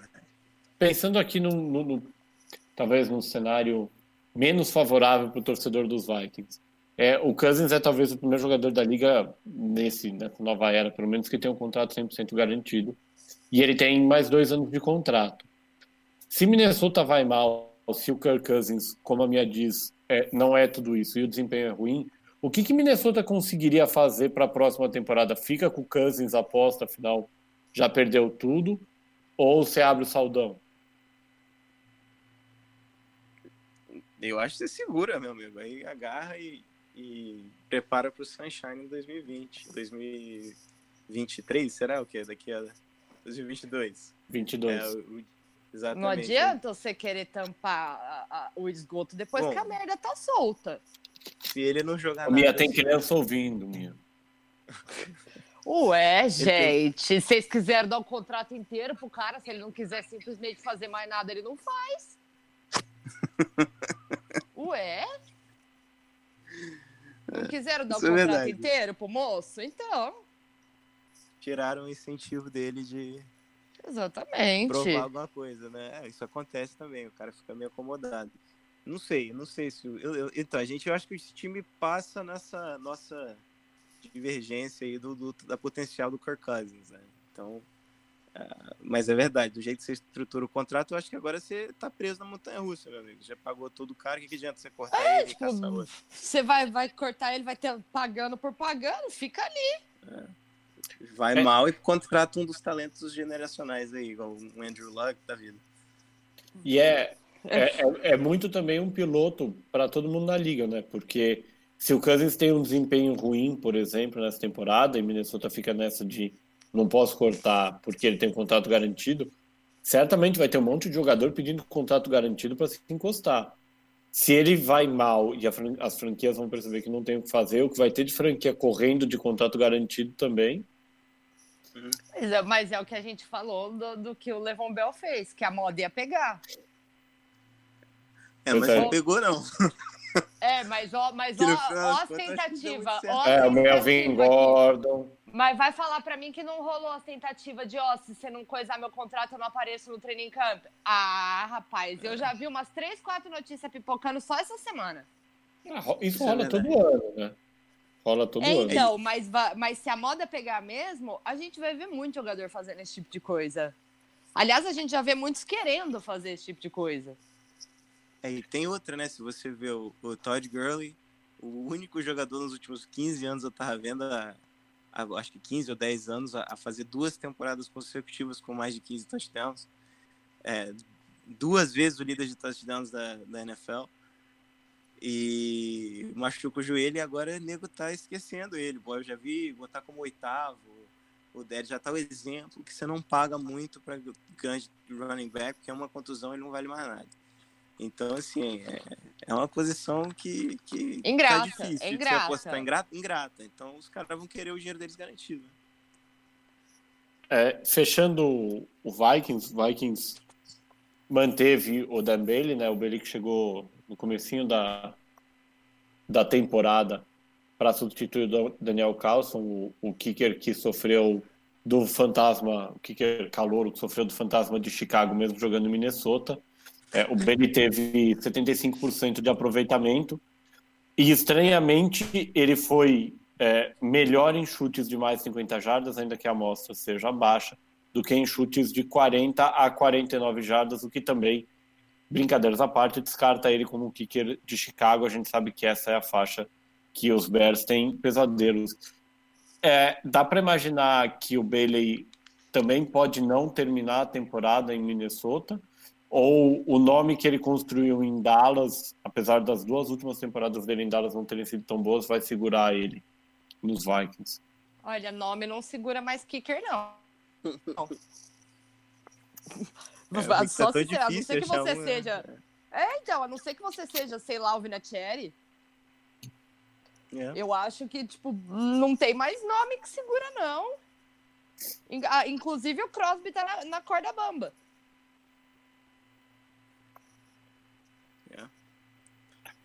pensando aqui no, no, no, talvez num cenário menos favorável para o torcedor dos Vikings. É, o Cousins é talvez o primeiro jogador da liga nesse, nessa nova era, pelo menos que tem um contrato 100% garantido. E ele tem mais dois anos de contrato. Se Minnesota vai mal, se o Kirk Cousins, como a minha diz, é, não é tudo isso e o desempenho é ruim, o que, que Minnesota conseguiria fazer para a próxima temporada? Fica com o Cousins, aposta, afinal já perdeu tudo? Ou você abre o saldão? Eu acho que você segura, meu amigo. Aí agarra e e prepara para o Sunshine em 2020. 2023, será o quê? Daqui a 2022. 22. É, o, exatamente. Não adianta você querer tampar a, a, o esgoto depois Bom, que a merda tá solta. Se ele não jogar Mia, tem criança ouvindo, Mia. Ué, gente, se vocês quiserem dar o um contrato inteiro pro cara, se ele não quiser simplesmente fazer mais nada, ele não faz. Ué? Não quiseram dar o é contrato é inteiro pro moço? Então. Tiraram o incentivo dele de. Exatamente. Provar alguma coisa, né? É, isso acontece também, o cara fica meio acomodado. Não sei, não sei se. Eu, eu, então, a gente, eu acho que esse time passa nessa nossa divergência aí do, do da potencial do Kirk Cousins, né? Então, ah, mas é verdade, do jeito que você estrutura o contrato, eu acho que agora você tá preso na montanha russa, meu amigo. Já pagou todo o cara, o que, que adianta você cortar é, ele tipo, e caçar outro? Você vai, vai cortar ele, vai ter pagando por pagando, fica ali. É. Vai é. mal e contrata um dos talentos generacionais aí, igual o Andrew Luck da vida. E é, é, é, é muito também um piloto para todo mundo na liga, né? Porque se o Cousins tem um desempenho ruim, por exemplo, nessa temporada, e Minnesota fica nessa de não posso cortar porque ele tem um contrato garantido, certamente vai ter um monte de jogador pedindo contrato garantido para se encostar. Se ele vai mal e fran as franquias vão perceber que não tem o que fazer, o que vai ter de franquia correndo de contrato garantido também. Mas é, mas é o que a gente falou do, do, que o Levon Bell fez, que a moda ia pegar. É, mas é. não pegou, não. É, mas ó, mas ó, ó as tentativas. É, o Melvin Gordon. Mas vai falar para mim que não rolou a tentativa de, ó, se você não coisar meu contrato, eu não apareço no training camp. Ah, rapaz, eu já vi umas três, quatro notícias pipocando só essa semana. Ah, isso rola é todo ano, né? Rola todo é, ano. Então, mas, mas se a moda pegar mesmo, a gente vai ver muito jogador fazendo esse tipo de coisa. Aliás, a gente já vê muitos querendo fazer esse tipo de coisa. É, e tem outra, né? Se você vê o, o Todd Gurley, o único jogador nos últimos 15 anos eu tava vendo a, acho que 15 ou 10 anos, a, a, fazer duas temporadas consecutivas com mais de 15 touchdowns. É, duas vezes o líder de touchdowns da, da NFL. E machuca o joelho e agora o nego tá esquecendo ele. Bom, eu já vi botar como oitavo. O Ded já tá o exemplo que você não paga muito para grande running back, porque é uma contusão ele não vale mais nada. Então, assim, é, é uma posição que, que tá ingrata, tá difícil. É ingrata. Você apostar ingrata, ingrata. Então, os caras vão querer o dinheiro deles garantido. É, fechando o Vikings, Vikings manteve o Dan Bailey, né? O Bailey que chegou no comecinho da, da temporada para substituir o Daniel Carlson, o, o kicker que sofreu do fantasma, o kicker calouro que sofreu do fantasma de Chicago mesmo jogando em Minnesota. É, o Bailey teve 75% de aproveitamento e, estranhamente, ele foi é, melhor em chutes de mais de 50 jardas, ainda que a amostra seja baixa, do que em chutes de 40 a 49 jardas, o que também brincadeiras à parte, descarta ele como kicker de Chicago. A gente sabe que essa é a faixa que os Bears têm pesadelos. É, dá para imaginar que o Bailey também pode não terminar a temporada em Minnesota? Ou o nome que ele construiu em Dallas, apesar das duas últimas temporadas dele em Dallas não terem sido tão boas, vai segurar ele nos Vikings? Olha, nome não segura mais kicker, não. não. É, Só se, a não ser que você um... seja. É, então, a não ser que você seja, sei lá, o Vinatieri. É. Eu acho que, tipo, não tem mais nome que segura, não. Ah, inclusive o Crosby tá na, na corda bamba. É.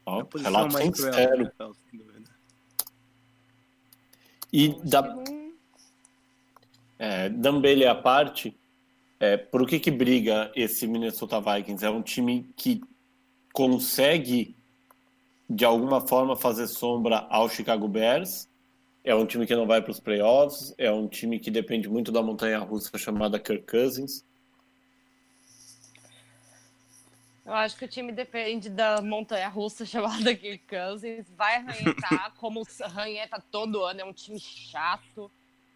Oh, relato sincero. Né, e da... É, Dambele à parte, é, por que que briga esse Minnesota Vikings? É um time que consegue de alguma forma fazer sombra ao Chicago Bears. É um time que não vai para os playoffs, é um time que depende muito da montanha russa chamada Kirk Cousins. Eu acho que o time depende da montanha russa chamada Kirk Cousins. Vai arranhar como ranheta todo ano, é um time chato.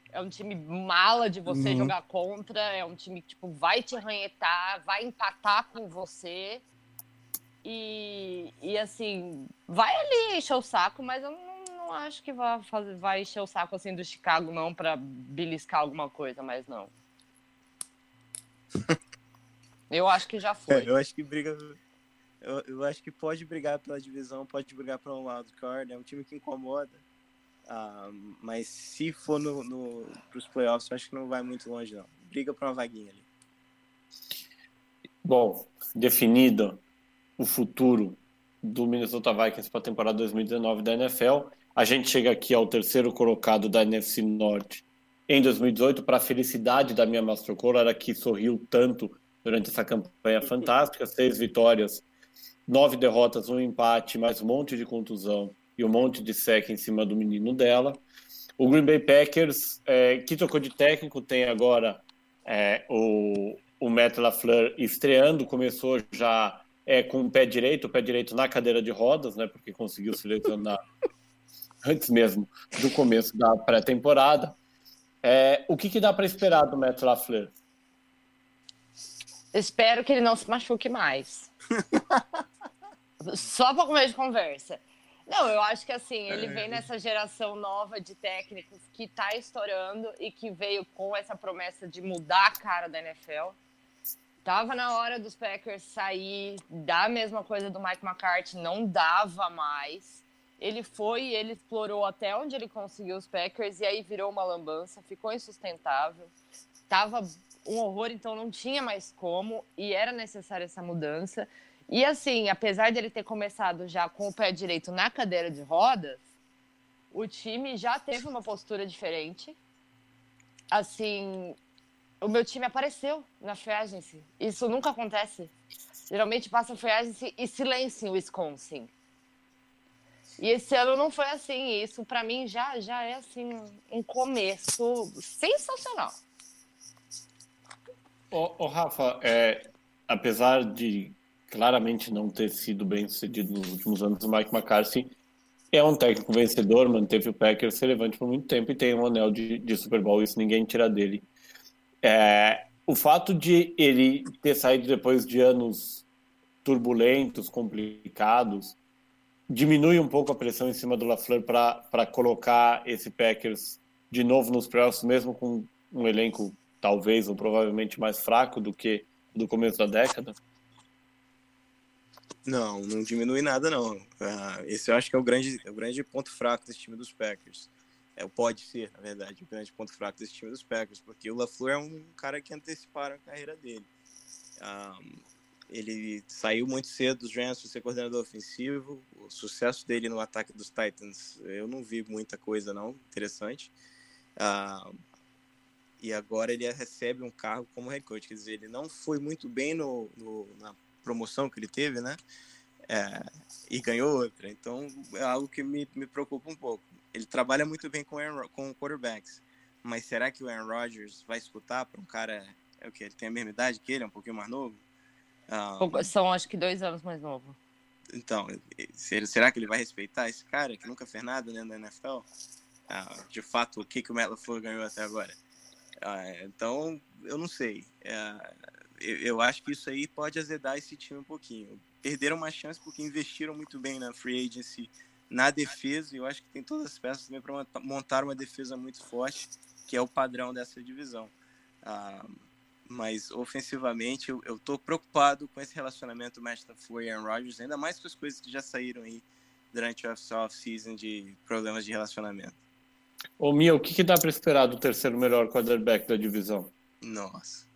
É um time mala de você uhum. jogar contra. É um time que tipo, vai te arranhetar, vai empatar com você. E, e assim, vai ali encher o saco, mas eu não, não acho que vai, fazer, vai encher o saco assim do Chicago, não, para beliscar alguma coisa, mas não. eu acho que já foi. É, eu acho que briga. Eu, eu acho que pode brigar pela divisão, pode brigar para um lado, card. É um time que incomoda. Uh, mas se for no, no, para os playoffs, eu acho que não vai muito longe, não. Briga para uma vaguinha ali. Bom, definido o futuro do Minnesota Vikings para a temporada 2019 da NFL. A gente chega aqui ao terceiro colocado da NFC Norte em 2018, para a felicidade da minha Mastrocora, que sorriu tanto durante essa campanha fantástica. Seis vitórias, nove derrotas, um empate, mais um monte de contusão e um monte de sec em cima do menino dela. O Green Bay Packers, é, que trocou de técnico, tem agora é, o, o Matt LaFleur estreando, começou já é, com o pé direito, o pé direito na cadeira de rodas, né, porque conseguiu se lesionar antes mesmo do começo da pré-temporada. É, o que, que dá para esperar do Matt LaFleur? Espero que ele não se machuque mais. Só para começo de conversa. Não, eu acho que assim, ele é. vem nessa geração nova de técnicos que está estourando e que veio com essa promessa de mudar a cara da NFL. Tava na hora dos Packers sair da mesma coisa do Mike McCarthy, não dava mais. Ele foi e ele explorou até onde ele conseguiu os Packers e aí virou uma lambança, ficou insustentável. Tava um horror, então não tinha mais como e era necessária essa mudança. E assim, apesar dele ter começado já com o pé direito na cadeira de rodas, o time já teve uma postura diferente. Assim, o meu time apareceu na free. Isso nunca acontece. Geralmente passa free agency e silêncio em Wisconsin. E esse ano não foi assim. Isso para mim já já é assim um começo sensacional. Ô Rafa, é, apesar de claramente não ter sido bem sucedido nos últimos anos, o Mike McCarthy é um técnico vencedor, manteve o Packers relevante por muito tempo e tem um anel de, de Super Bowl, isso ninguém tira dele. É, o fato de ele ter saído depois de anos turbulentos, complicados, diminui um pouco a pressão em cima do LaFleur para colocar esse Packers de novo nos playoffs, mesmo com um elenco talvez ou provavelmente mais fraco do que do começo da década? Não, não diminui nada não. Uh, esse eu acho que é o grande, é o grande ponto fraco desse time dos Packers. É, pode ser, na verdade, o grande ponto fraco desse time dos Packers, porque o LaFleur é um cara que anteciparam a carreira dele. Um, ele saiu muito cedo dos Rams para ser coordenador ofensivo. O sucesso dele no ataque dos Titans, eu não vi muita coisa não interessante. Um, e agora ele recebe um cargo como head coach. Quer dizer, ele não foi muito bem no, no na promoção que ele teve, né? É, e ganhou outra. Então é algo que me, me preocupa um pouco. Ele trabalha muito bem com, Aaron, com quarterbacks, mas será que o Aaron Rodgers vai escutar para um cara é o que ele tem a mesma idade que ele, é um pouquinho mais novo? Um, São acho que dois anos mais novo. Então, será que ele vai respeitar esse cara que nunca fez nada dentro da NFL? Ah, de fato, o que, que o Matt LaFleur ganhou até agora? Ah, então, eu não sei. É, eu, acho que isso aí pode azedar esse time um pouquinho. Perderam uma chance porque investiram muito bem na free agency, na defesa, e eu acho que tem todas as peças também para montar uma defesa muito forte, que é o padrão dessa divisão. Ah, mas ofensivamente eu, tô preocupado com esse relacionamento Matt LaFleur e Aaron Rodgers, ainda mais com as coisas que já saíram aí durante a off-season de problemas de relacionamento. Ô Mia, o que, que dá para esperar do terceiro melhor quarterback da divisão? Nossa.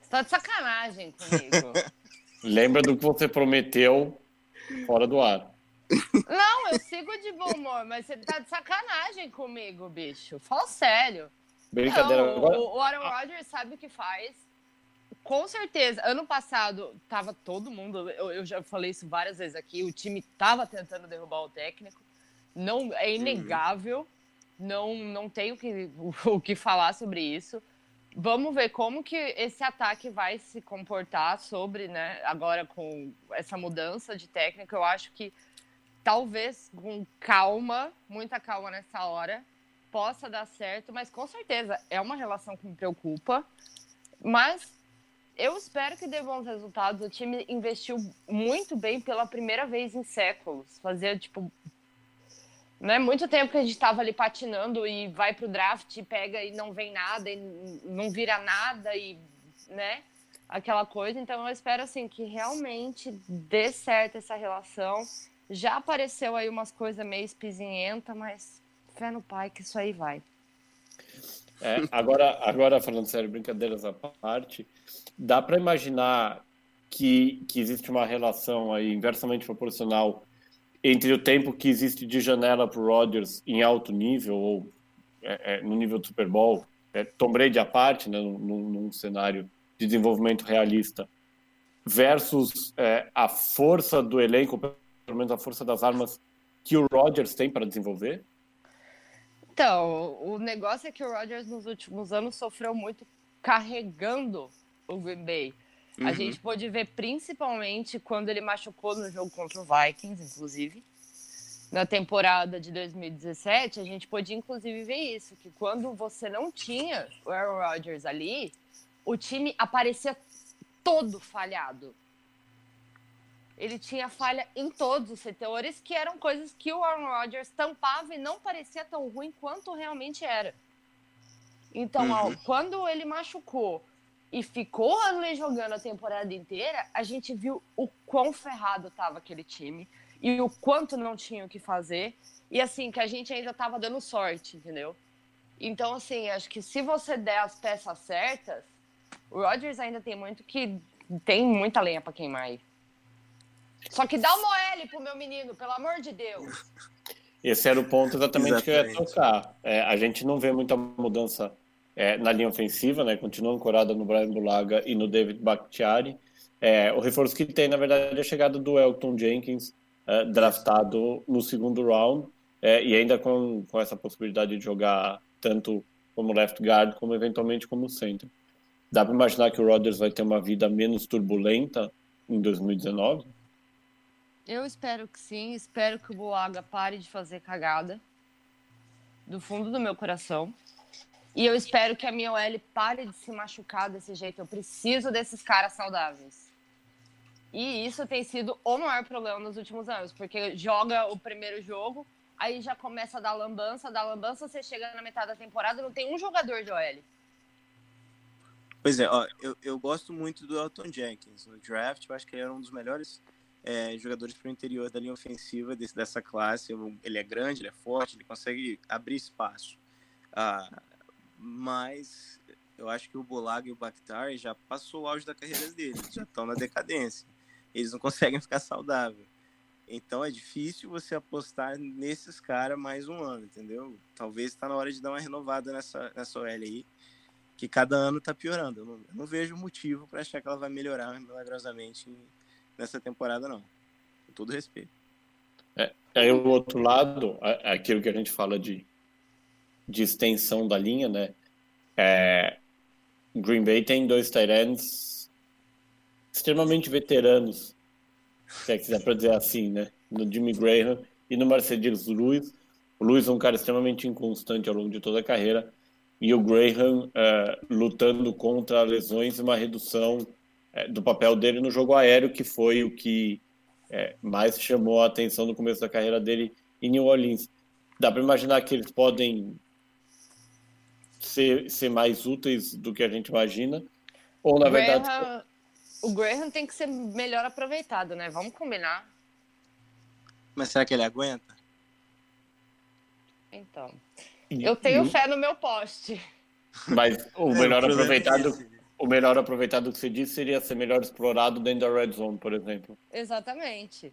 Você tá de sacanagem comigo. Lembra do que você prometeu fora do ar. Não, eu sigo de bom humor, mas você tá de sacanagem comigo, bicho. Fala sério. Brincadeira. Não, agora... O Aaron Rodgers sabe o que faz. Com certeza. Ano passado, tava todo mundo. Eu, eu, já falei isso várias vezes aqui. O time tava tentando derrubar o técnico. Não, é inegável. Uhum. Não, não tenho que, o, o que falar sobre isso. Vamos ver como que esse ataque vai se comportar sobre, né? Agora com essa mudança de técnico, eu acho que talvez com calma, muita calma nessa hora, possa dar certo, mas com certeza é uma relação que me preocupa. Mas eu espero que dê bons resultados. O time investiu muito bem pela primeira vez em séculos. Fazia, tipo, não é muito tempo que a gente estava ali patinando e vai pro draft e pega e não vem nada e não vira nada e, né? Aquela coisa. Então eu espero, assim, que realmente dê certo essa relação. Já apareceu aí umas coisas meio espizinhenta, mas fé no pai que isso aí vai. É, agora, agora, falando sério, brincadeiras à parte, dá para imaginar que, que existe uma relação aí inversamente proporcional entre o tempo que existe de janela para o Rodgers em alto nível, ou é, é, no nível do Super Bowl, é, Tom Brady à parte, né, num, num cenário de desenvolvimento realista, versus é, a força do elenco, pelo menos a força das armas que o Rodgers tem para desenvolver? Então, o negócio é que o Rodgers nos últimos anos sofreu muito carregando o Green Bay. Uhum. A gente pôde ver principalmente quando ele machucou no jogo contra o Vikings, inclusive. Na temporada de 2017, a gente pôde inclusive ver isso, que quando você não tinha o Aaron Rodgers ali, o time aparecia todo falhado ele tinha falha em todos os setores, que eram coisas que o Aaron Rodgers tampava e não parecia tão ruim quanto realmente era. Então, uhum. ó, quando ele machucou e ficou ali jogando a temporada inteira, a gente viu o quão ferrado estava aquele time e o quanto não tinha o que fazer. E assim, que a gente ainda estava dando sorte, entendeu? Então, assim, acho que se você der as peças certas, o Rodgers ainda tem muito que. tem muita lenha para queimar aí. Só que dá uma OL pro meu menino, pelo amor de Deus. Esse era o ponto exatamente, exatamente. que eu ia tocar. É, a gente não vê muita mudança é, na linha ofensiva, né? Continua ancorada no Brian Bulaga e no David Bakhtiari. É, o reforço que tem, na verdade, é a chegada do Elton Jenkins, é, draftado no segundo round, é, e ainda com, com essa possibilidade de jogar tanto como left guard, como eventualmente como center. Dá para imaginar que o Rodgers vai ter uma vida menos turbulenta em 2019? Eu espero que sim. Espero que o Boaga pare de fazer cagada. Do fundo do meu coração. E eu espero que a minha OL pare de se machucar desse jeito. Eu preciso desses caras saudáveis. E isso tem sido o maior problema nos últimos anos, porque joga o primeiro jogo, aí já começa a dar lambança, da lambança você chega na metade da temporada não tem um jogador de OL. Pois é, ó, eu, eu gosto muito do Elton Jenkins. No draft, eu acho que ele era um dos melhores é, jogadores para o interior da linha ofensiva desse, dessa classe. Ele é grande, ele é forte, ele consegue abrir espaço. Ah, mas eu acho que o Bolaga e o Bakhtar já passou o auge da carreira deles, já estão na decadência. Eles não conseguem ficar saudáveis. Então é difícil você apostar nesses caras mais um ano, entendeu? Talvez está na hora de dar uma renovada nessa, nessa OL aí, que cada ano está piorando. Eu não, eu não vejo motivo para achar que ela vai melhorar milagrosamente nessa temporada, não. Com todo respeito. É, aí o outro lado, aquilo que a gente fala de, de extensão da linha, né? É, Green Bay tem dois ends extremamente veteranos, se é que dá para dizer assim, né? No Jimmy Graham e no Mercedes Lewis. O Lewis é um cara extremamente inconstante ao longo de toda a carreira e o Graham uh, lutando contra lesões e uma redução uh, do papel dele no jogo aéreo, que foi o que uh, mais chamou a atenção no começo da carreira dele em New Orleans. Dá para imaginar que eles podem ser, ser mais úteis do que a gente imagina? Ou, na Graham, verdade. O Graham tem que ser melhor aproveitado, né? Vamos combinar. Mas será que ele aguenta? Então. Eu tenho fé no meu poste. Mas o é, melhor aproveitado. O melhor aproveitado que você disse seria ser melhor explorado dentro da red zone, por exemplo. Exatamente.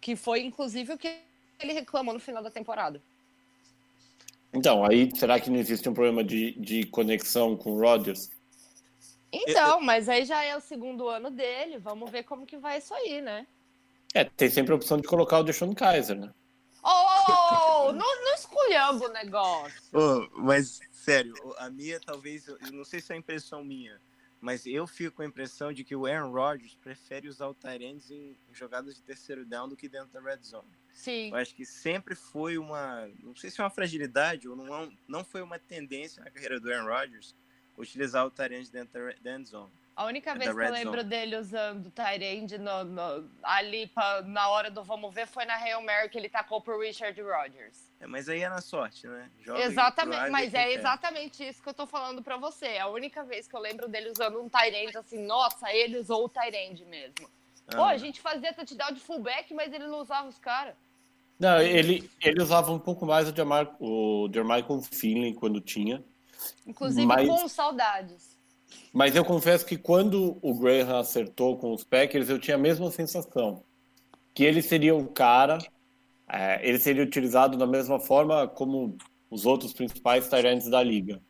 Que foi, inclusive, o que ele reclamou no final da temporada. Então, aí será que não existe um problema de, de conexão com o Rodgers? Então, mas aí já é o segundo ano dele, vamos ver como que vai isso aí, né? É, tem sempre a opção de colocar o Deshaun Kaiser, né? Oh, não, não esculhamba o negócio. Oh, mas, sério, a minha talvez, eu não sei se é impressão minha, mas eu fico com a impressão de que o Aaron Rodgers prefere usar o Tyrants em jogadas de terceiro down do que dentro da red zone. Sim. Eu acho que sempre foi uma, não sei se é uma fragilidade ou não, é não foi uma tendência na carreira do Aaron Rodgers utilizar o Tyrande dentro da end zone. A única vez que eu lembro zone. dele usando o Tyrande no, no, ali pra, na hora do vamos ver foi na Hail Mary que ele tacou pro Richard Rodgers. É, mas aí é na sorte, né? Joga exatamente, mas é exatamente isso que eu tô falando pra você. A única vez que eu lembro dele usando um Tyrande assim, nossa, ele usou o Tyrande mesmo. Ah. Pô, a gente fazia touchdown de fullback, mas ele não usava os caras. Não, ele, ele usava um pouco mais o Jermichael, o Jermichael Finley quando tinha. Inclusive mas, com saudades. Mas eu confesso que quando o Graham acertou com os Packers, eu tinha a mesma sensação. Que ele seria o cara, é, ele seria utilizado da mesma forma como os outros principais Tyrants da liga.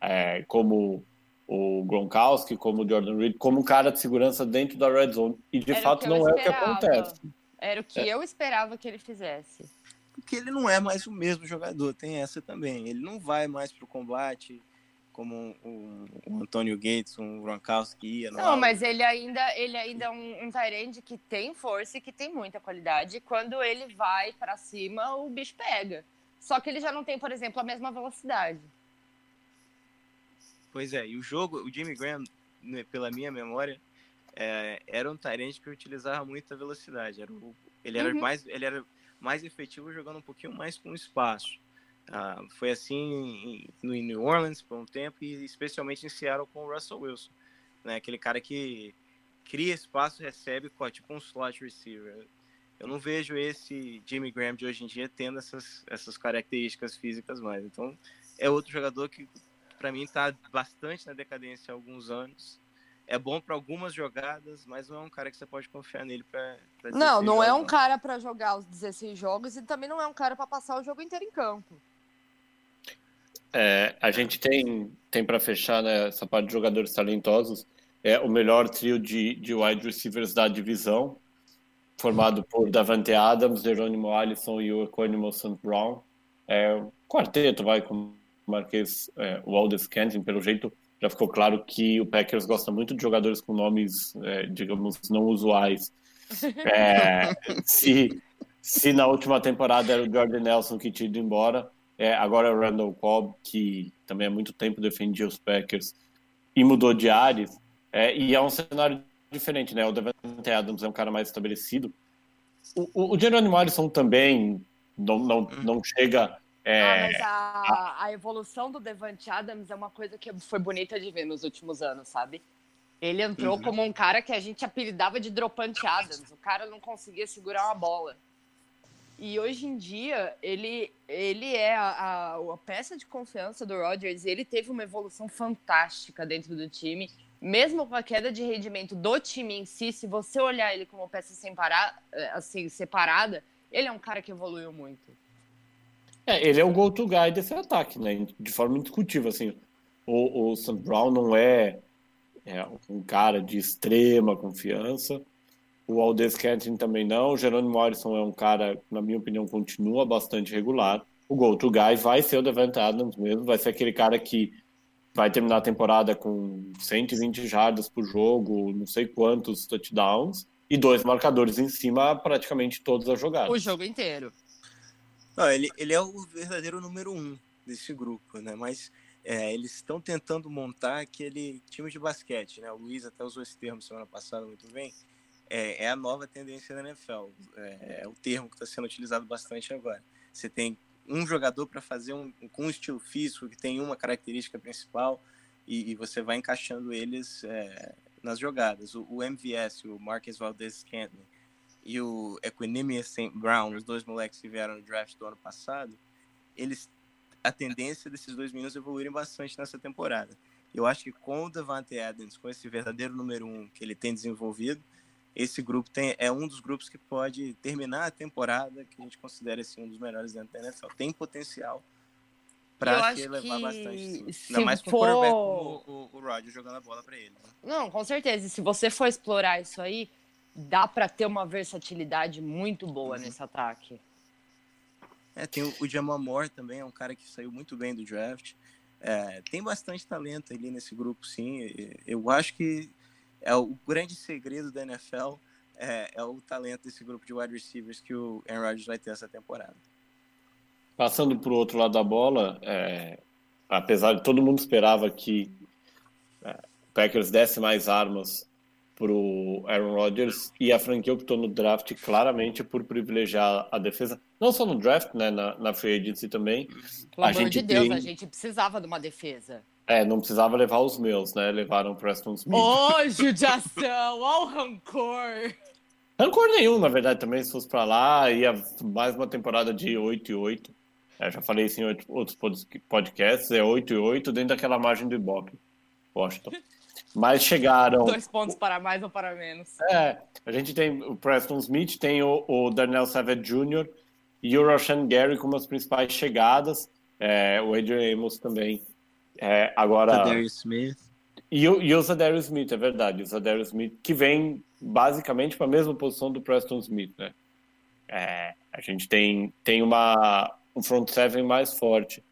É, como o Gronkowski, como o Jordan Reed, como um cara de segurança dentro da red zone. E de Era fato não é o que acontece. Era o que é. eu esperava que ele fizesse porque ele não é mais o mesmo jogador, tem essa também. Ele não vai mais para o combate como o, o Antônio Gates, um Gronkowski ia. Não, mas ele ainda, ele ainda é um, um Tyrande que tem força e que tem muita qualidade. Quando ele vai para cima, o bicho pega. Só que ele já não tem, por exemplo, a mesma velocidade. Pois é, e o jogo, o Jimmy Graham, né, pela minha memória, é, era um Tyrande que utilizava muita velocidade. Era o, ele era uhum. mais, ele era mais efetivo jogando um pouquinho mais com espaço. Ah, foi assim no New Orleans por um tempo e especialmente em Seattle com o Russell Wilson, né? Aquele cara que cria espaço, recebe tipo um slot receiver. Eu não vejo esse Jimmy Graham de hoje em dia tendo essas, essas características físicas mais. Então é outro jogador que para mim está bastante na decadência há alguns anos é bom para algumas jogadas, mas não é um cara que você pode confiar nele para. Não, não é um cara para jogar os 16 jogos e também não é um cara para passar o jogo inteiro em campo. É, a gente tem, tem para fechar né, essa parte de jogadores talentosos, é o melhor trio de, de wide receivers da divisão, formado por Davante Adams, Jerônimo Allison e o Equanimo St. Brown. É, o quarteto vai com Marquês, é, o Aldous Kenton, pelo jeito já ficou claro que o Packers gosta muito de jogadores com nomes, é, digamos, não usuais. É, se, se na última temporada era o Jordan Nelson que tinha ido embora, é, agora é o Randall Cobb, que também há muito tempo defendia os Packers e mudou de áreas. É, e é um cenário diferente, né? O Devante Adams é um cara mais estabelecido. O, o, o também não, não, não chega é... Ah, mas a, a, evolução do Devante Adams é uma coisa que foi bonita de ver nos últimos anos, sabe? Ele entrou uhum. como um cara que a gente apelidava de dropante Adams. O cara não conseguia segurar uma bola. E hoje em dia, ele, ele é a, a, a peça de confiança do Rodgers. Ele teve uma evolução fantástica dentro do time. Mesmo com a queda de rendimento do time em si, se você olhar ele como peça separada, assim, separada, ele é um cara que evoluiu muito. É, ele é o go-to guy desse ataque, né? De forma indiscutível, assim. O, o Sam Brown não é, é, um cara de extrema confiança. O Aldez Kenton também não. O Jerônimo Morrison é um cara, na minha opinião, continua bastante regular. O go-to guy vai ser o Devante Adams mesmo, vai ser aquele cara que vai terminar a temporada com 120 jardas por jogo, não sei quantos touchdowns e dois marcadores em cima praticamente todas as jogadas. O jogo inteiro. Não, ele, ele é o verdadeiro número um desse grupo, né? Mas é, eles estão tentando montar aquele time de basquete, né? O Luiz até usou esse termo semana passada muito bem. É, é a nova tendência da NFL. É, é o termo que está sendo utilizado bastante agora. Você tem um jogador para fazer um, com um estilo físico que tem uma característica principal e, e você vai encaixando eles é, nas jogadas. O, o, MVS, o Marcus Valdez Scantling e o Equinemius St. Brown, os dois moleques que vieram no draft do ano passado, eles a tendência desses dois meninos evoluírem bastante nessa temporada. Eu acho que com o Davante Adams, com esse verdadeiro número um que ele tem desenvolvido, esse grupo tem, é um dos grupos que pode terminar a temporada que a gente considera assim, um dos melhores dentro da NFL. Tem potencial para levar que bastante. Ainda mais com for... o o, o Roger jogando a bola para ele. Né? Não, com certeza. E se você for explorar isso aí, dá para ter uma versatilidade muito boa uhum. nesse ataque. É, tem o, o Jamal Moore também, é um cara que saiu muito bem do draft. É, tem bastante talento ali nesse grupo, sim. Eu acho que é o grande segredo da NFL é, é, o talento desse grupo de wide receivers que o Aaron Rodgers vai ter essa temporada. Passando para o outro lado da bola, é, apesar de todo mundo esperava que é, o Packers desse mais armas para o Aaron Rodgers e a franquia optou no draft claramente por privilegiar a defesa, não só no draft, né, na, na free agency também. Pelo a amor gente de Deus, tem... a gente precisava de uma defesa. É, não precisava levar os meus, né? Levaram o Preston Smith. Ô, oh, judiação! Ó o rancor! Rancor nenhum, na verdade, também, se fosse pra lá, ia mais uma temporada de 8 e 8. É, já falei isso em outros podcasts, é 8 e 8 dentro daquela margem do Ibope, Washington. Mas chegaram... Dois pontos para mais ou para menos. É, a gente tem o Preston Smith, tem o, o Darnell Savage Jr. e o Roshan Gary como as principais chegadas. É, o Adrian Amos também é, agora. Zadarius Smith. E, e o Zadarius Smith, é verdade. O Zadarius Smith, que vem basicamente para a mesma posição do Preston Smith, né? É, a gente tem, tem uma, um front seven mais forte.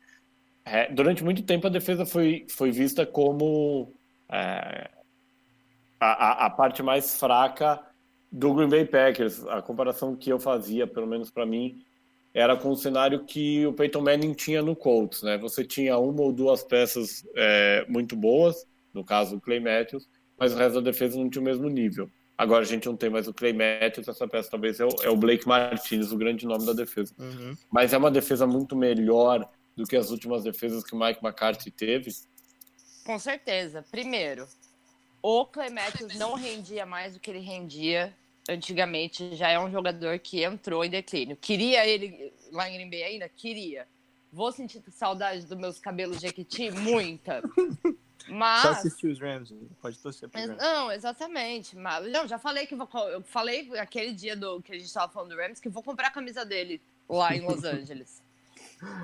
É, durante muito tempo a defesa foi, foi vista como é, a, a, parte mais fraca do Green Bay Packers. A comparação que eu fazia, pelo menos para mim, era com o cenário que o Peyton Manning tinha no Colts, né? Você tinha uma ou duas peças é, muito boas, no caso o Clay Matthews, mas o resto da defesa não tinha o mesmo nível. Agora a gente não tem mais o Clay Matthews, essa peça talvez é o, é o Blake Martinez, o grande nome da defesa. Uhum. Mas é uma defesa muito melhor do que as últimas defesas que o Mike McCarthy teve? Com certeza. Primeiro, o Matthews não rendia mais do que ele rendia antigamente já é um jogador que entrou em declínio. Queria ele lá em Green Bay ainda? Queria. Vou sentir saudade dos meus cabelos de Equiti? Muita. Mas... Só assistir os Rams, pode torcer pro Rams. Não, exatamente. Mas, não, já falei que vou, eu falei aquele dia do que a gente estava falando do Rams que vou comprar a camisa dele lá em Los Angeles.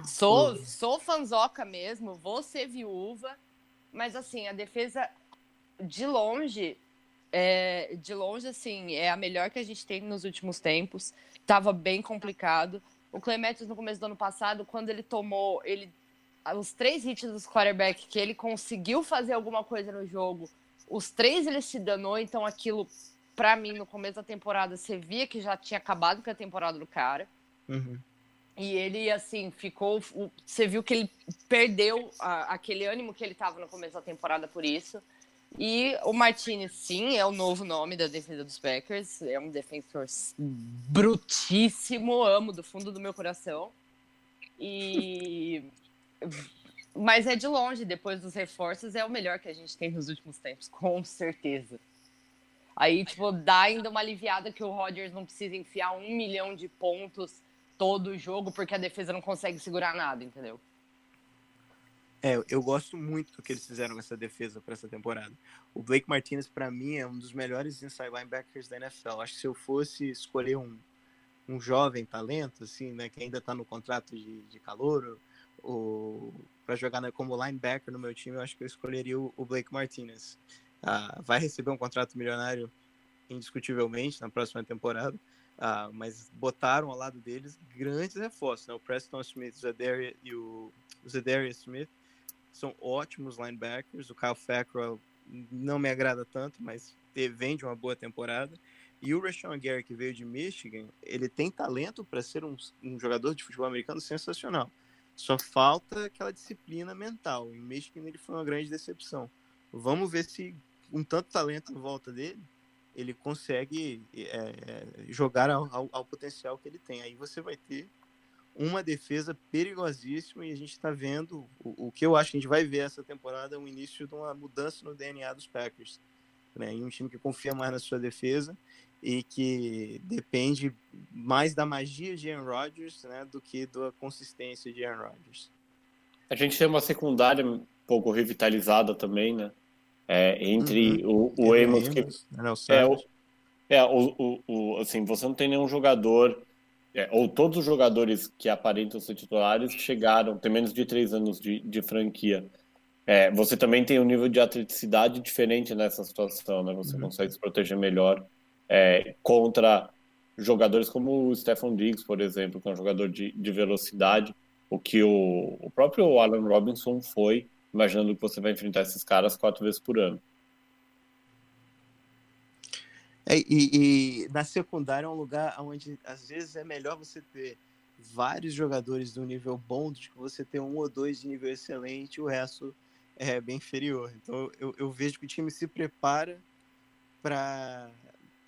sou, sou fanzoca mesmo, vou ser viúva, mas assim, a defesa de longe é, de longe, assim, é a melhor que a gente tem nos últimos tempos. Tava bem complicado. O Clementis, no começo do ano passado, quando ele tomou ele, os três hits dos quarterback, que ele conseguiu fazer alguma coisa no jogo, os três ele se danou, então aquilo, para mim, no começo da temporada, você via que já tinha acabado com a temporada do cara. Uhum. E ele, assim, ficou. Você viu que ele perdeu a, aquele ânimo que ele tava no começo da temporada por isso. E o Martinez, sim, é o novo nome da defesa dos Packers. É um defensor brutíssimo, amo do fundo do meu coração. E. Mas é de longe, depois dos reforços, é o melhor que a gente tem nos últimos tempos, com certeza. Aí, tipo, dá ainda uma aliviada que o Rodgers não precisa enfiar um milhão de pontos todo o jogo, porque a defesa não consegue segurar nada, entendeu? É, eu gosto muito do que eles fizeram nessa defesa para essa temporada. O Blake Martinez, para mim, é um dos melhores inside linebackers da NFL. Acho que se eu fosse escolher um, um jovem talento, assim, né, que ainda está no contrato de, de calor, ou para jogar né, como linebacker no meu time, eu acho que eu escolheria o, o Blake Martinez. Ah, vai receber um contrato milionário indiscutivelmente na próxima temporada, ah, mas botaram ao lado deles grandes reforços, né? O Preston Smith, o Zedarius, e o Zedarius Smith são ótimos linebackers. O Kyle Fackrell não me agrada tanto, mas vem de uma boa temporada. E o Rashawn Gary, que veio de Michigan, ele tem talento para ser um, um, jogador de futebol americano sensacional. Só falta aquela disciplina mental. Em Michigan ele foi uma grande decepção. Vamos ver se um tanto talento em volta dele, ele consegue é, é, jogar ao, ao, potencial que ele tem. Aí você vai ter uma defesa perigosíssima e a gente está vendo o, o, que eu acho que a gente vai ver essa temporada o início de uma mudança no DNA dos Packers. Né? Um time que confia mais na sua defesa e que depende mais da magia de Aaron Rodgers né, do que da consistência de Aaron Rodgers. A gente tem uma secundária um pouco revitalizada também, né? É, entre uhum. o, o Amos, que é, o, é o, o, o, assim, você não tem nenhum jogador é, ou todos os jogadores que aparentam ser titulares chegaram, tem menos de três anos de, de franquia. É, você também tem um nível de atleticidade diferente nessa situação, né? Você uhum. consegue se proteger melhor é, contra jogadores como o Stefan Diggs, por exemplo, que é um jogador de, de velocidade, o que o, o próprio Alan Robinson foi, imaginando que você vai enfrentar esses caras quatro vezes por ano. É, e, e, na secundária é um lugar onde às vezes é melhor você ter vários jogadores do nível bom do que você ter um ou dois de nível excelente e o resto é bem inferior. Então eu, eu vejo que o time se prepara para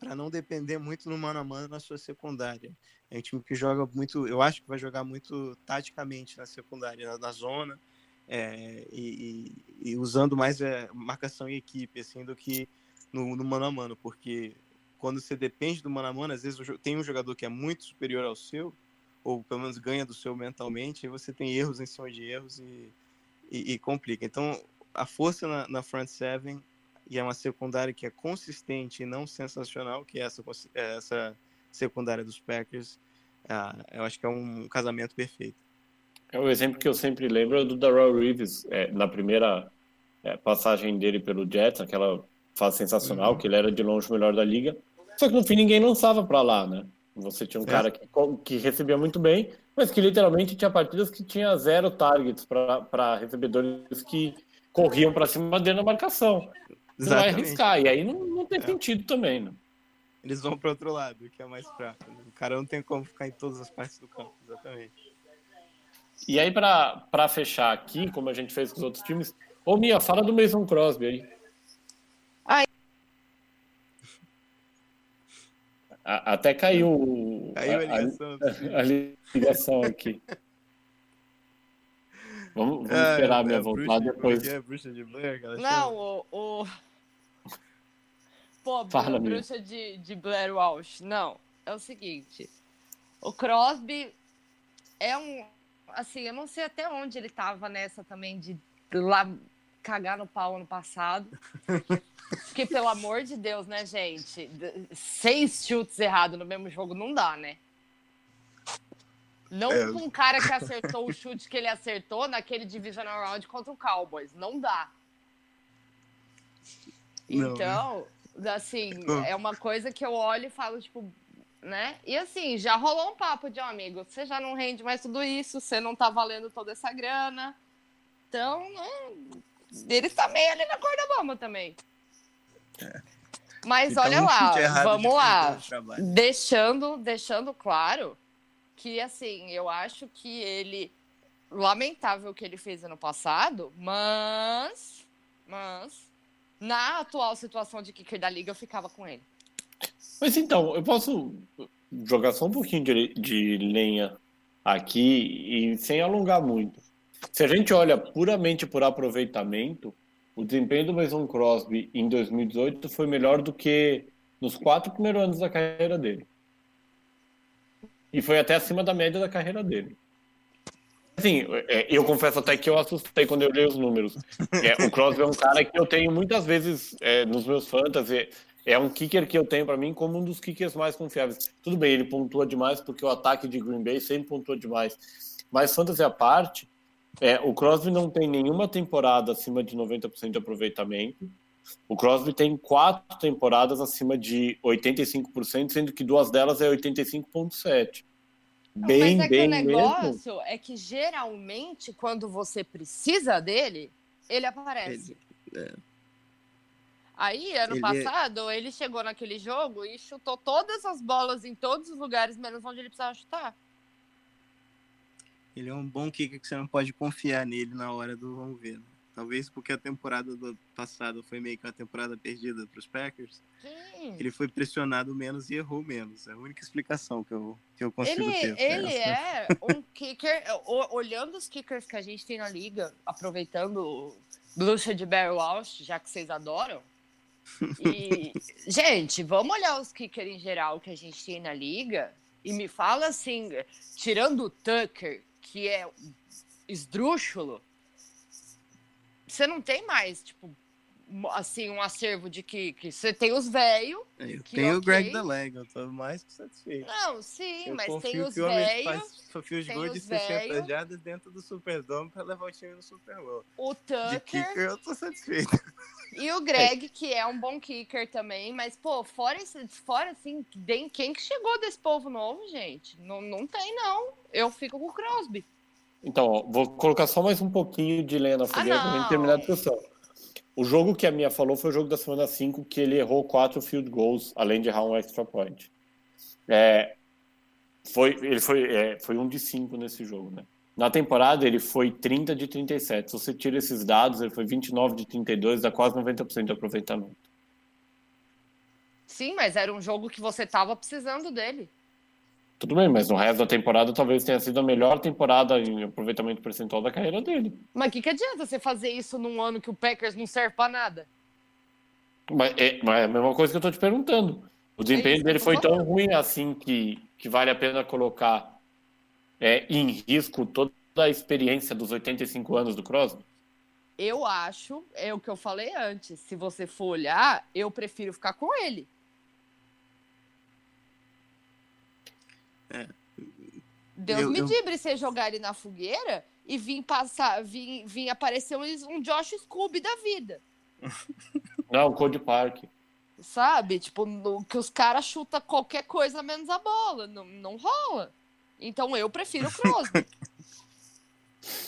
para não depender muito no mano a mano na sua secundária. É um time que joga muito, eu acho que vai jogar muito taticamente na secundária, na, na zona, é, e, e, usando mais é, marcação em equipe, assim, do que no, no mano a mano, porque quando você depende do mano a mano, às vezes tem um jogador que é muito superior ao seu, ou pelo menos ganha do seu mentalmente, e você tem erros em cima de erros e, e, e complica. Então, a força na, na, front seven e é uma secundária que é consistente e não sensacional, que é essa, é essa secundária dos Packers, ah, eu acho que é um casamento perfeito. É o exemplo que eu sempre lembro é do Darrell Reeves, é, na primeira é, passagem dele pelo Jets, aquela fase sensacional, uhum. que ele era de longe o melhor da liga. Só que no fim ninguém lançava para lá, né? Você tinha um é. cara que, que recebia muito bem, mas que literalmente tinha partidas que tinha zero targets para recebedores que corriam para cima dentro da marcação. Não vai arriscar, e aí não, não tem é. sentido também, né? Eles vão para outro lado, que é mais fraco. O cara não tem como ficar em todas as partes do campo, exatamente. E aí, para fechar aqui, como a gente fez com os outros times, ô Mia, fala do Mason Crosby aí. Ai. até caiu, caiu a, a, ligação, a, a ligação aqui. Vamos, vamos é, esperar a minha é vontade depois. É, bruxa de Blair, Não, o, o... Pô, Fala, bruxa de, de Blair Walsh. Não, é o seguinte. O Crosby é um... Assim, eu não sei até onde ele tava nessa também de lá cagar no pau ano passado. Porque, pelo amor de Deus, né, gente? Seis chutes errados no mesmo jogo não dá, né? Não é. com um cara que acertou o chute que ele acertou naquele divisional round contra o Cowboys. Não dá. Não, então, né? assim, é uma coisa que eu olho e falo, tipo, né? E assim, já rolou um papo de um amigo. Você já não rende mais tudo isso, você não tá valendo toda essa grana. Então, né? Ele tá meio ali na corda bamba também. É. Mas então, olha lá, vamos lá. Deixando, deixando claro que assim, eu acho que ele lamentável o que ele fez ano passado, mas mas na atual situação de kicker da liga eu ficava com ele. Mas então, eu posso jogar só um pouquinho de, de lenha aqui e sem alongar muito. Se a gente olha puramente por aproveitamento, o desempenho do Mason Crosby em 2018 foi melhor do que nos quatro primeiros anos da carreira dele. E foi até acima da média da carreira dele. Assim, é, eu confesso até que eu assustei quando eu li os números. É, o Crosby é um cara que eu tenho muitas vezes é, nos meus fantasy. É um kicker que eu tenho para mim como um dos kickers mais confiáveis. Tudo bem, ele pontua demais porque o ataque de Green Bay sempre pontua demais. Mas fantasy à parte, é, o Crosby não tem nenhuma temporada acima de 90% de aproveitamento. O Crosby tem quatro temporadas acima de 85%, sendo que duas delas é 85,7%. Bem, Mas é que bem o mesmo. negócio é que geralmente, quando você precisa dele, ele aparece. é. Aí, ano Ele é- passado, ele chegou naquele jogo e chutou todas as bolas em todos os lugares, menos onde ele precisava chutar. Ele é um bom kicker que você não pode confiar nele na hora do vamos ver. né? Talvez porque a temporada do passado foi meio que uma temporada perdida para os Packers. Sim. Ele foi pressionado menos e errou menos. É a única explicação que eu, que eu consigo Ele, ter. ele essa. é um kicker. Olhando os kickers que a gente tem na liga, aproveitando o Blucha de Barry Walsh, já que vocês adoram. E, gente, vamos olhar os kickers em geral que a gente tem na liga e me fala assim, tirando o Tucker, que é esdrúxulo, você não tem mais, tipo, assim, um acervo de kicker. Você tem os velhos. Eu que tenho o Greg. Delega, eu tô mais que satisfeito. Não, sim, Eu mas tem confio os que o homem velhos. de os 60 velho. jardas dentro do Superdome para levar o time no Super Bowl. O De Tucker kicker eu tô satisfeito. e o Greg, que é um bom kicker também, mas, pô, fora, esse, fora assim, quem quem que chegou desse povo novo, gente? Não, não tem, não. Eu fico com o Crosby. Então, ó, vou colocar só mais um pouquinho de lenha na fogueira pra não. gente terminar a discussão. O jogo que a minha falou foi o jogo da semana 5, que ele errou quatro field goals, além de errar um extra point. É, foi, ele foi, é, foi um de cinco nesse jogo, né? Na temporada, ele foi 30 de 37. Se você tira esses dados, ele foi 29 de 32, dá quase 90% de aproveitamento. Sim, mas era um jogo que você tava precisando dele. Tudo bem, mas no resto da temporada talvez tenha sido a melhor temporada em aproveitamento percentual da carreira dele. Mas o que, que adianta você fazer isso num ano que o Packers não serve pra nada? Mas é, mas é a mesma coisa que eu tô te perguntando. O desempenho que dele foi tão falando. ruim assim que, que vale a pena colocar é, em risco toda a experiência dos 85 anos do Crosby? Eu acho, é o que eu falei antes. Se você for olhar, eu prefiro ficar com ele. É. Deus Eu- me eu- livre você jogar ele na fogueira e vir passar, vir, vir aparecer um, um Josh Scooby da vida. Não, o Cody Park. Sabe? Tipo, no- que os caras chutam qualquer coisa menos a bola. Não, não rola. Então eu prefiro o Crosby.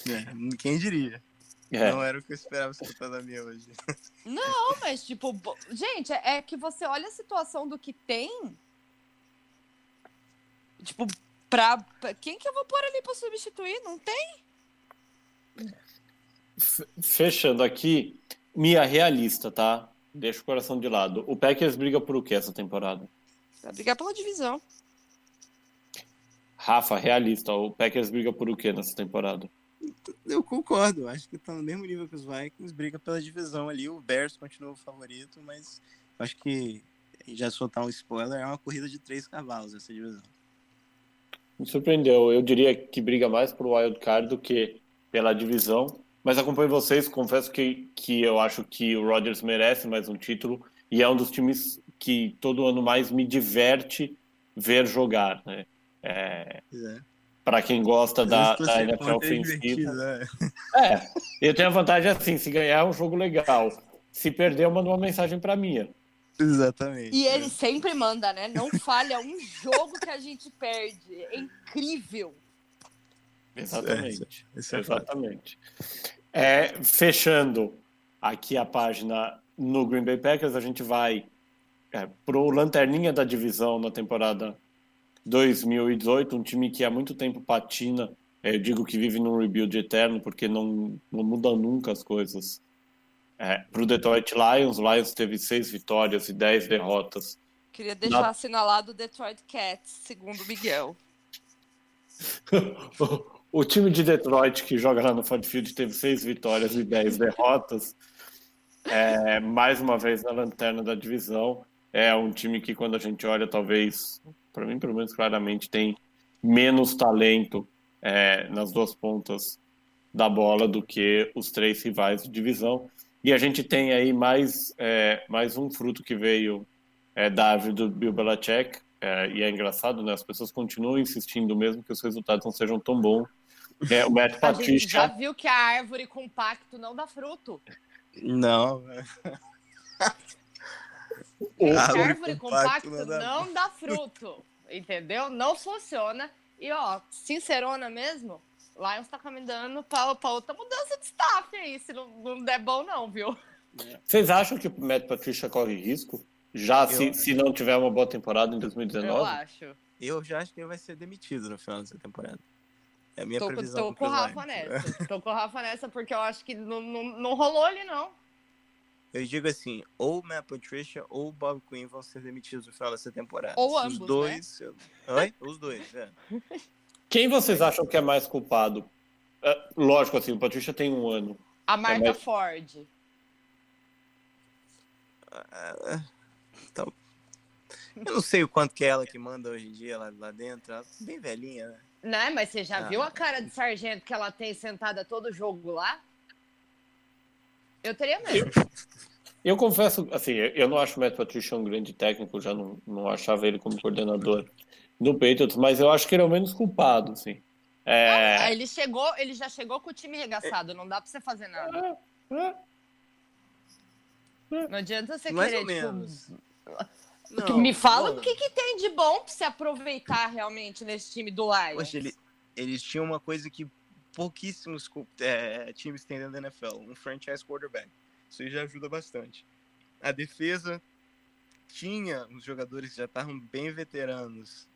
É, quem diria? É. Não era o que eu esperava escutar da minha hoje. Não, mas, tipo, gente, é, é que você olha a situação do que tem. Tipo, pra, pra- Quem que eu vou pôr ali pra substituir? Não tem. Fechando aqui, minha realista, tá? Deixa o coração de lado. O Packers briga por o que essa temporada? Pra brigar pela divisão. Rafa, realista, o Packers briga por o que nessa temporada? Eu concordo, acho que tá no mesmo nível que os Vikings, briga pela divisão ali. O Bears continua o favorito, mas eu acho que, já soltar um spoiler, é uma corrida de três cavalos essa divisão. Me surpreendeu. Eu diria que briga mais por wild card do que pela divisão. Mas acompanho vocês, confesso que, que eu acho que o Rodgers merece mais um título e é um dos times que todo ano mais me diverte ver jogar, né? É, é. para quem gosta da, da NFL é ofensiva. né? É, eu tenho a vantagem assim, se ganhar é um jogo legal. Se perder, eu mando uma mensagem para minha. Exatamente. E ele sempre manda, né? Não falha um jogo que a gente perde. É incrível. Exatamente. É fato. Exatamente. É, fechando aqui a página no Green Bay Packers, a gente vai é, pro lanterninha da divisão na temporada 2018, um time que há muito tempo patina. É, eu digo que vive num rebuild eterno, porque não, não mudam nunca as coisas. É, para o Detroit Lions, o Lions teve seis vitórias e dez derrotas. Queria deixar Na- assinalado o Detroit Cats, segundo o Miguel. o time de Detroit que joga lá no Ford Field teve seis vitórias e dez derrotas. É, mais uma vez na lanterna da divisão. É um time que, quando a gente olha, talvez, para mim, pelo menos claramente, tem menos talento é, nas duas pontas da bola do que os três rivais de divisão. E a gente tem aí mais, é, mais um fruto que veio é, da árvore do Bill Belichick, é, e é engraçado, né? As pessoas continuam insistindo mesmo que os resultados não sejam tão bons. É, o Matt A gente já Patricia, viu que a árvore com pacto não dá fruto. Não, A Árvore árvore com com pacto pacto não dá- não dá fruto. Entendeu? Não funciona. E, ó, sincerona mesmo, Lions tá caminhando pra, pra outra mudança de staff aí, se não, não der bom não, viu? Vocês acham que o Matt Patricia corre risco? Já Eu- se, se não tiver uma boa temporada em 2019? Eu acho. Eu já acho que ele vai ser demitido no final dessa temporada. É a minha Tô, previsão. tô com o Rafa Lions. nessa. Tô com o Rafa nessa porque eu acho que não, não, não rolou ali, não. Eu digo assim, ou o Matt Patricia ou o Bob Quinn vão ser demitidos no final dessa temporada. Ou Se ambos, Os né? dois. eu- Oi? Os dois, é. Quem vocês acham que é mais culpado? É, lógico, assim, o Patricia tem um ano. A marca mas- Ford. Ah, então, eu não sei o quanto que é ela que manda hoje em dia lá, lá dentro. Ela é bem velhinha, né? Né? Mas você já Ah. viu a cara de sargento que ela tem sentada todo jogo lá? Eu teria medo. Eu confesso, assim, eu eu não acho o Matt Patricia um grande técnico, já não, não achava ele como coordenador do Patriots, mas eu acho que ele é o menos culpado, assim. É, Ah, ele chegou, ele já chegou com o time regaçado, não dá pra você fazer nada. é, Não adianta você Mais querer, ou tipo, Não, me fala o que, que tem de bom pra você aproveitar realmente nesse time do Lions. Poxa, ele- eles tinham uma coisa que pouquíssimos é, times têm dentro da NFL, um franchise quarterback. Isso já ajuda bastante. A defesa tinha os jogadores que já estavam bem veteranos,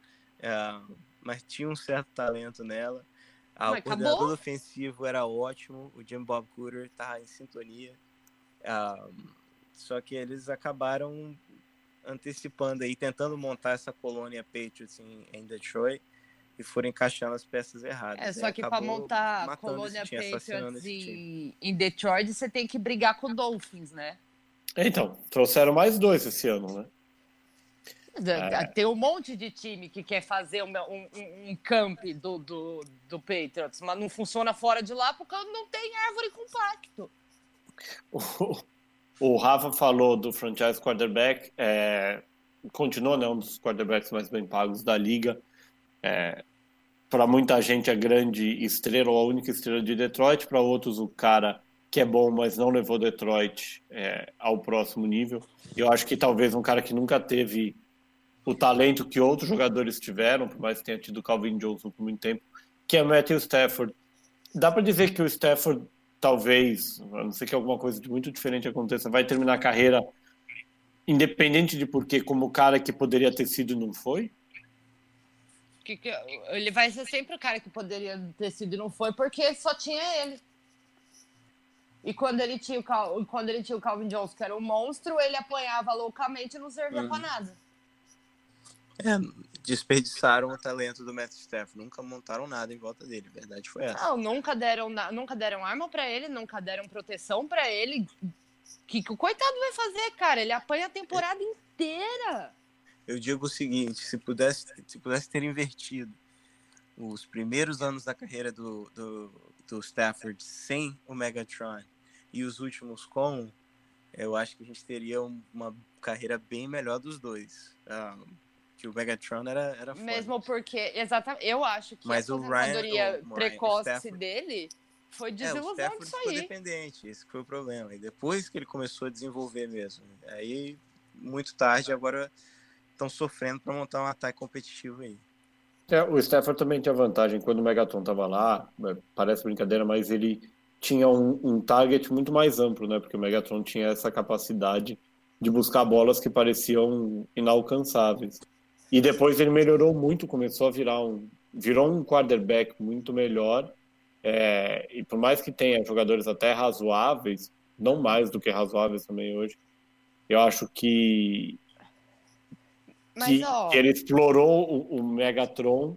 é, mas tinha um certo talento nela. Ah, o coordenador ofensivo era ótimo, o Jim Bob Cooter estava em sintonia. Ah, só que eles acabaram antecipando aí, tentando montar essa colônia Patriots em, em Detroit e foram encaixando as peças erradas. É, só que para montar a colônia time, Patriots em, em Detroit, você tem que brigar com Dolphins, né? Então, trouxeram mais dois esse ano, né? É. Tem um monte de time que quer fazer uma- um, um, um camp do, do, do Patriots, mas não funciona fora de lá porque não tem árvore compacto. O, o Rafa falou do franchise quarterback, é, continua né, um dos quarterbacks mais bem pagos da liga. para muita gente, a grande estrela ou a única estrela de Detroit, para outros, o cara que é bom, mas não levou Detroit é, ao próximo nível. Eu acho que talvez um cara que nunca teve o talento que outros jogadores tiveram, por mais que tenha tido Calvin Johnson por muito tempo, que é Matthew Stafford. Dá para dizer que o Stafford talvez, a não ser que alguma coisa de muito diferente aconteça, vai terminar a carreira independente de porquê, como o cara que poderia ter sido e não foi? Que, que- ele vai ser sempre o cara que poderia ter sido e não foi, porque só tinha ele. E quando ele tinha o, Cal, quando ele tinha o Calvin Johnson, que era um monstro, ele apanhava loucamente e não servia Uhum. pra nada. É, desperdiçaram o talento do Matt Stafford, nunca montaram nada em volta dele, a verdade foi essa. Não, nunca deram, nunca deram arma pra ele, nunca deram proteção pra ele. O que, que o coitado vai fazer, cara? Ele apanha a temporada inteira. Eu digo o seguinte, se pudesse, se pudesse ter invertido os primeiros anos da carreira do, do, do Stafford sem o Megatron e os últimos com, eu acho que a gente teria um- uma carreira bem melhor dos dois. Ah, que o Megatron era, era foda. Mesmo porque, exatamente, eu acho que Mas a o Ryan- aposentadoria Ryan- o precoce Stafford- dele foi É, o desilusão Stafford disso ficou aí. dependente, esse que foi o problema. E depois que ele começou a desenvolver mesmo, aí muito tarde agora estão sofrendo para montar um ataque competitivo aí. É, o Stafford também tinha vantagem quando o Megatron estava lá, é, parece brincadeira, mas ele tinha um, um target muito mais amplo, né? Porque o Megatron tinha essa capacidade de buscar bolas que pareciam inalcançáveis. E depois ele melhorou muito, começou a virar um, virou um quarterback muito melhor. é, e por mais que tenha jogadores até razoáveis, não mais do que razoáveis também hoje, eu acho que Mas, que, ó, que ele explorou o, o Megatron,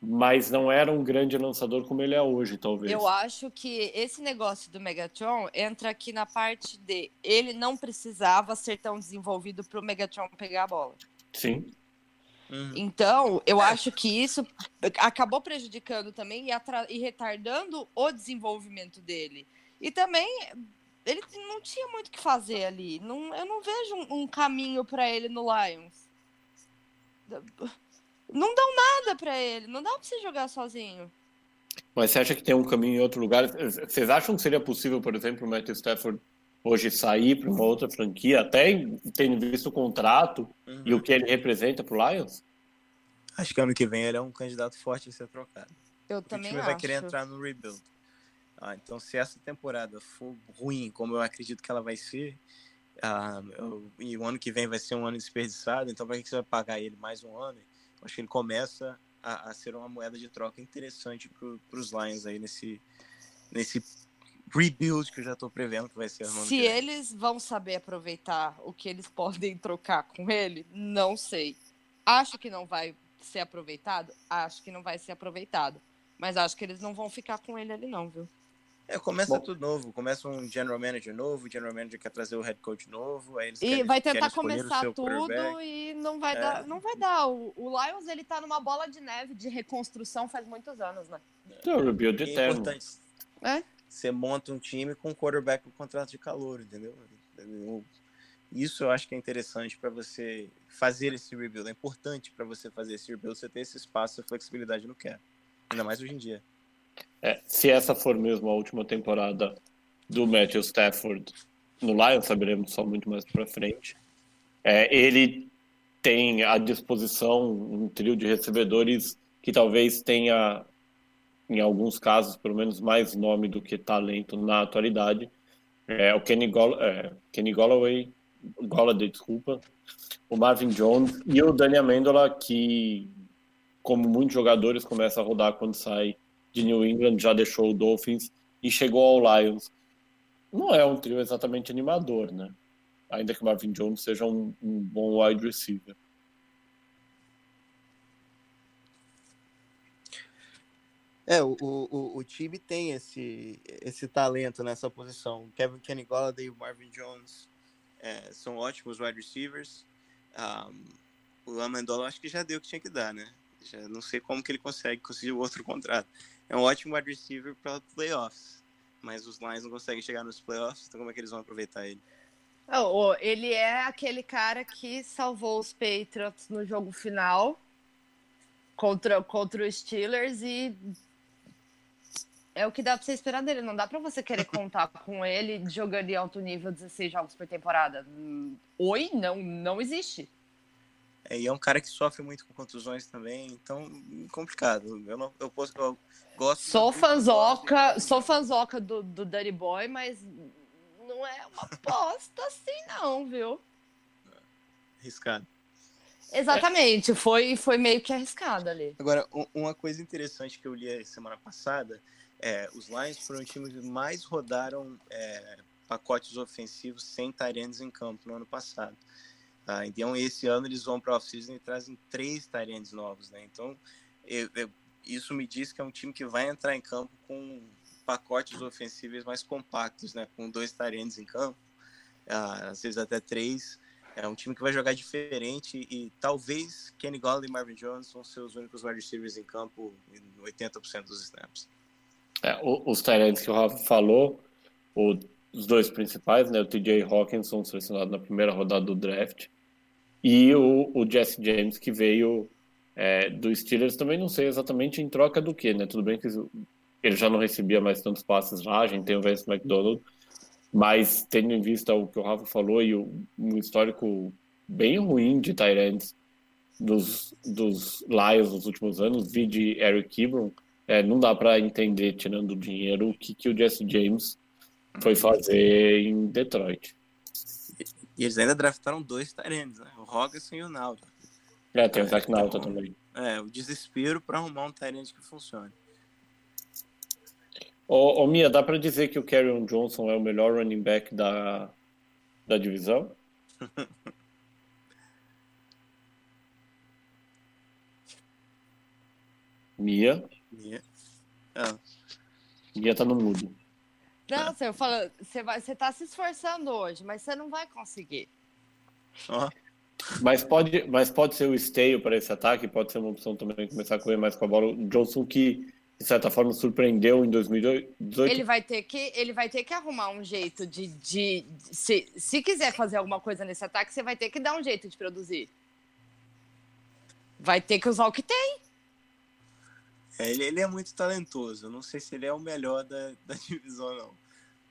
mas não era um grande lançador como ele é hoje, talvez. eu acho que esse negócio do Megatron entra aqui na parte de ele não precisava ser tão desenvolvido para o Megatron pegar a bola. Sim. Uhum. Então, eu acho que isso acabou prejudicando também e, atra- e retardando o desenvolvimento dele. E também ele não tinha muito o que fazer ali. Não, eu não vejo um, um caminho para ele no Lions. Não dão nada para ele. Não dá para você jogar sozinho. Mas você acha que tem um caminho em outro lugar? Vocês acham que seria possível, por exemplo, o Matthew Stafford hoje sair para uma outra franquia, até tendo visto o contrato Uhum. e o que ele representa para o Lions? Acho que ano que vem ele é um candidato forte a ser trocado. Eu também o time acho. vai querer entrar no rebuild. Ah, então, se essa temporada for ruim, como eu acredito que ela vai ser, ah, eu, e o ano que vem vai ser um ano desperdiçado, então para que você vai pagar ele mais um ano? Eu acho que ele começa a, a ser uma moeda de troca interessante para os Lions aí nesse, nesse rebuild que eu já estou prevendo que vai ser. Se eles vão saber aproveitar o que eles podem trocar com ele, não sei. Acho que não vai ser aproveitado? Acho que não vai ser aproveitado. Mas acho que eles não vão ficar com ele ali, não, viu? É, começa Bom, tudo novo. Começa um general manager novo, o general manager quer trazer o head coach novo, aí eles E querem, vai tentar começar tudo e não vai É. dar. Não vai dar. O, o Lions, ele tá numa bola de neve de reconstrução faz muitos anos, né? Então, rebuild E é eterno. importante. É? Você monta um time com quarterback com contrato de calor, entendeu? Isso eu acho que é interessante para você fazer esse rebuild. É importante para você fazer esse rebuild, você ter esse espaço e flexibilidade no cap. Ainda mais hoje em dia. É, se essa for mesmo a última temporada do Matthew Stafford no Lions, saberemos só muito mais para frente. É, ele tem à disposição um trio de recebedores que talvez tenha, em alguns casos, pelo menos mais nome do que talento na atualidade. É, o Kenny, Goll é, Kenny Golloway, desculpa, o Marvin Jones e o Dani Amendola, que, como muitos jogadores, começa a rodar quando sai de New England, já deixou o Dolphins e chegou ao Lions. Não é um trio exatamente animador, né? Ainda que o Marvin Jones seja um, um bom wide receiver. É, o, o, o time tem esse, esse talento nessa posição. Kevin Kenny Golladay e Marvin Jones é, são ótimos wide receivers. Um, o Amendola acho que já deu o que tinha que dar, né? Já não sei como que ele consegue conseguir outro contrato. É um ótimo wide receiver para playoffs, mas os Lions não conseguem chegar nos playoffs, então como é que eles vão aproveitar ele? Oh, ele é aquele cara que salvou os Patriots no jogo final contra, contra os Steelers e é o que dá pra você esperar dele. Não dá pra você querer contar com ele jogando em alto nível 16 jogos por temporada. Oi? Não, não existe. É, e é um cara que sofre muito com contusões também, então complicado. Eu não, eu, posso, eu gosto. Sou fanzoca, do- sou fanzoca do, do Dirty Boy, mas não é uma aposta assim, não, viu? Arriscado. Exatamente, foi, foi meio que arriscado ali. Agora, um- uma coisa interessante que eu li a semana passada é os Lions foram o time que mais rodaram é, pacotes ofensivos sem Tyrands em campo no ano passado. Tá? Então, esse ano eles vão para a off-season e trazem três Tyrands novos. Né? Então, eu- eu- isso me diz que é um time que vai entrar em campo com pacotes ofensivos mais compactos, né? com dois Tyrands em campo, ah, às vezes até três. É um time que vai jogar diferente e talvez Kenny Golladay e Marvin Jones vão ser os únicos wide receivers em campo em 80% dos snaps. É, os Tyrants que o Rafa falou, o- os dois principais, né, o TJ Hawkinson, selecionado na primeira rodada do draft, e o, o Jesse James, que veio é, do Steelers, também não sei exatamente em troca do que, né? Tudo bem que ele já não recebia mais tantos passes lá, a gente tem o Vance McDonald, mas tendo em vista o que o Rafa falou e o, um histórico bem ruim de Tyrants dos, dos Lions nos últimos anos, vi de Eric Ebron, é, não dá para entender, tirando o dinheiro, o que, que o Jesse James foi fazer em Detroit. E eles ainda draftaram dois Tyrands, né? O Rogerson e o Naldo. É, tem o Zach Nauta também. É, o desespero para arrumar um Tyrant que funcione. Ô, ô Mia, dá para dizer que o Carrion Johnson é o melhor running back da, da divisão? Mia, E- Ah, Mia tá no mudo. Não, você fala, você vai, você tá se esforçando hoje, mas você não vai conseguir. ó, Mas pode, mas pode ser o esteio para esse ataque, pode ser uma opção também começar a correr mais com a bola. O Johnson que, de certa forma, surpreendeu em 2018. Ele vai ter que, ele vai ter que arrumar um jeito de, de, de- se, se quiser fazer alguma coisa nesse ataque, você vai ter que dar um jeito de produzir. Vai ter que usar o que tem. É, ele, ele é muito talentoso. Eu não sei se ele é o melhor da, da divisão, não.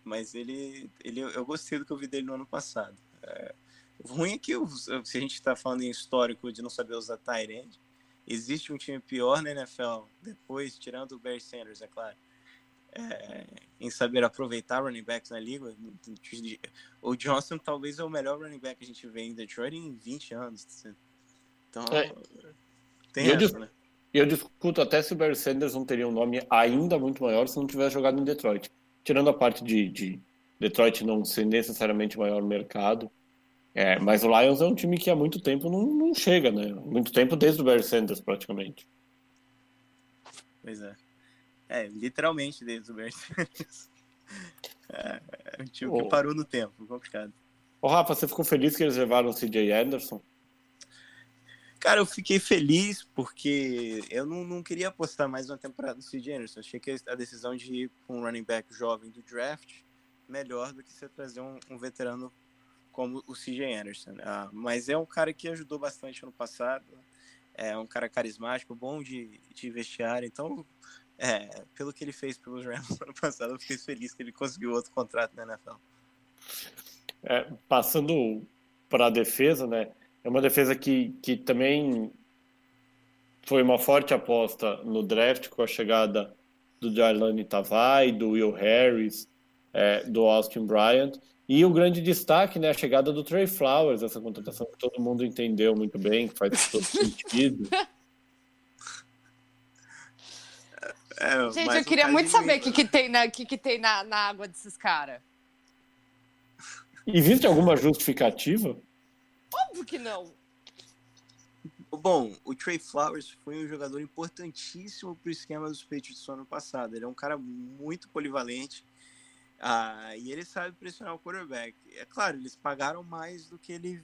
Mas ele, ele, eu gostei do que eu vi dele no ano passado. É, o ruim é que, o- se a gente está falando em histórico de não saber usar Tyrande, existe um time pior na NFL, depois, tirando o Bear Sanders, é claro, é, em saber aproveitar running backs na liga. O Johnson talvez é o melhor running back que a gente vê em Detroit em 20 anos. Então, é. tem eu essa, né? Eu discuto até se o Barry Sanders não teria um nome ainda muito maior se não tivesse jogado em Detroit. Tirando a parte de, de Detroit não ser necessariamente o maior mercado, é, mas o Lions é um time que há muito tempo não, não chega, né? Muito tempo desde o Barry Sanders, praticamente. Pois é. É, literalmente desde o Barry Sanders. É, é um time que parou no tempo, complicado. Ô, Rafa, você ficou feliz que eles levaram o CJ Anderson? Cara, eu fiquei feliz porque eu não, não queria apostar mais uma temporada do CJ Anderson. Achei que a decisão de ir com um running back jovem do draft melhor do que você trazer um, um veterano como o CJ Anderson. Uh, mas é um cara que ajudou bastante ano passado. É um cara carismático, bom de, de vestiário. Então, é, pelo que ele fez pelos Rams ano passado, eu fiquei feliz que ele conseguiu outro contrato na NFL. É, passando para a defesa, né? É uma defesa que, que também foi uma forte aposta no draft com a chegada do Jarlani Tavai, do Will Harris, é, do Austin Bryant. E o grande destaque, né, a chegada do Trey Flowers, essa contratação que todo mundo entendeu muito bem, que faz todo sentido. É, Gente, eu queria muito saber o que, que tem, na, que, que tem na, na água desses caras. Existe alguma justificativa? Óbvio que não. Bom, o Trey Flowers foi um jogador importantíssimo para o esquema dos Patriots do ano passado. Ele é um cara muito polivalente ah, e ele sabe pressionar o quarterback. É claro, eles pagaram mais do que ele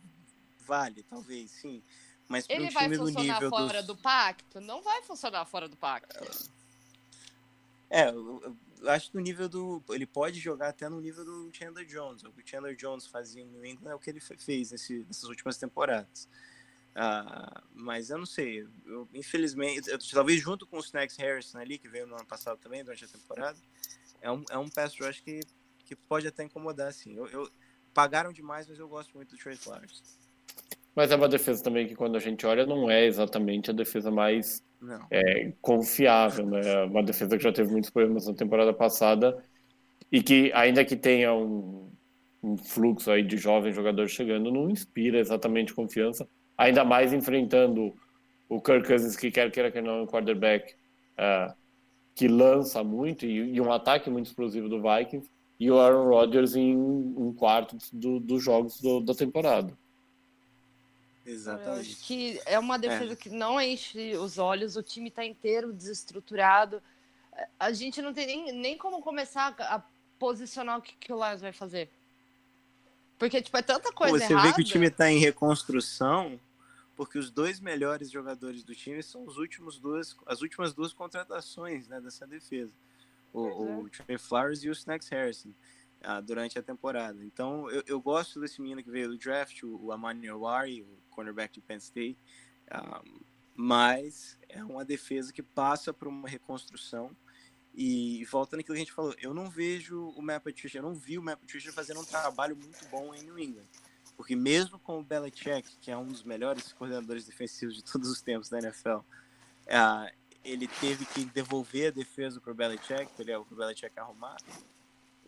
vale, talvez, sim. Mas ele um vai funcionar do fora dos... do pacto? Não vai funcionar fora do pacto. É, acho no nível do. Ele pode jogar até no nível do Chandler Jones. O que o Chandler Jones fazia no England é o que ele fez nesse, nessas últimas temporadas. Uh, mas eu não sei. Eu, infelizmente, eu, talvez junto com o Snacks Harrison ali, que veio no ano passado também, durante a temporada, é um, é um pass rush que, que pode até incomodar, assim. Eu, eu, pagaram demais, mas eu gosto muito do Trey Flowers. Mas é uma defesa também que, quando a gente olha, não é exatamente a defesa mais é, confiável. Né? É uma defesa que já teve muitos problemas na temporada passada e que, ainda que tenha um, um fluxo aí de jovens jogadores chegando, não inspira exatamente confiança. Ainda mais enfrentando o Kirk Cousins, que quer queira que não é um quarterback uh, que lança muito e, e, um ataque muito explosivo do Vikings, e o Aaron Rodgers em um quarto do, dos jogos do, da temporada. Exatamente. Acho que é uma defesa é. que não enche os olhos, o time está inteiro desestruturado. A gente não tem nem, nem como começar a posicionar o que, que o Lions vai fazer. Porque, tipo, é tanta coisa Você errada. vê que o time está em reconstrução, porque os dois melhores jogadores do time são os últimos duas, as últimas duas contratações né, dessa defesa. O, é. o Trey Flowers e o Snacks Harrison uh, durante a temporada. Então, eu, eu, gosto desse menino que veio do draft, o, o Amani Owari, o cornerback de Penn State, um, mas é uma defesa que passa por uma reconstrução. E voltando àquilo que a gente falou, eu não vejo o Matt Patricia, eu não vi o Matt Patricia fazendo um trabalho muito bom em New England. Porque mesmo com o Belichick, que é um dos melhores coordenadores defensivos de todos os tempos da NFL, ah, ele teve que devolver a defesa para o Belichick, para o Belichick arrumar.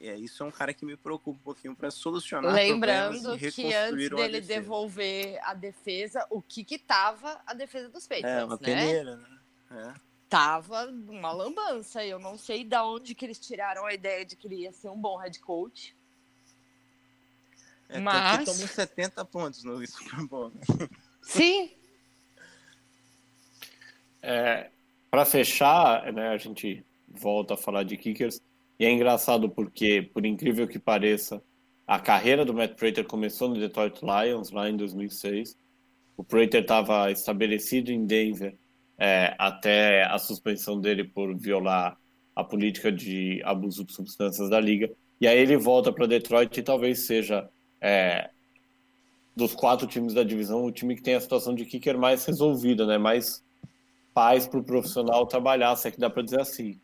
É, isso é um cara que me preocupa um pouquinho para solucionar Lembrando que antes dele devolver a defesa, o que que tava a defesa dos Patriots, É, uma né? peneira, né? É. Tava uma lambança. Eu não sei de onde que eles tiraram a ideia de que ele ia ser um bom head coach. É, Mas... que tomou 70 pontos no Super Bowl. Né? Sim. É, para fechar, né, a gente volta a falar de kickers. E é engraçado porque, por incrível que pareça, a carreira do Matt Prater começou no Detroit Lions lá em 2006. O Prater estava estabelecido em Denver é, até a suspensão dele por violar a política de abuso de substâncias da liga. E aí ele volta para Detroit e talvez seja é, dos quatro times da divisão o time que tem a situação de kicker mais resolvida, né? Mais paz para o profissional trabalhar, se é que dá para dizer assim.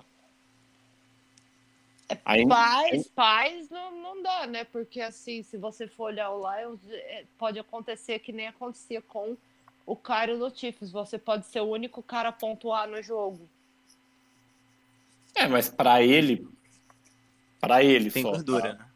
É, paz, paz não, não dá, né? Porque assim, se você for olhar o Lions, é, pode acontecer que nem acontecia com o Cairo Chiefs. Você pode ser o único cara a pontuar no jogo. É, mas para ele, para ele Tem só. gordura, tá? né?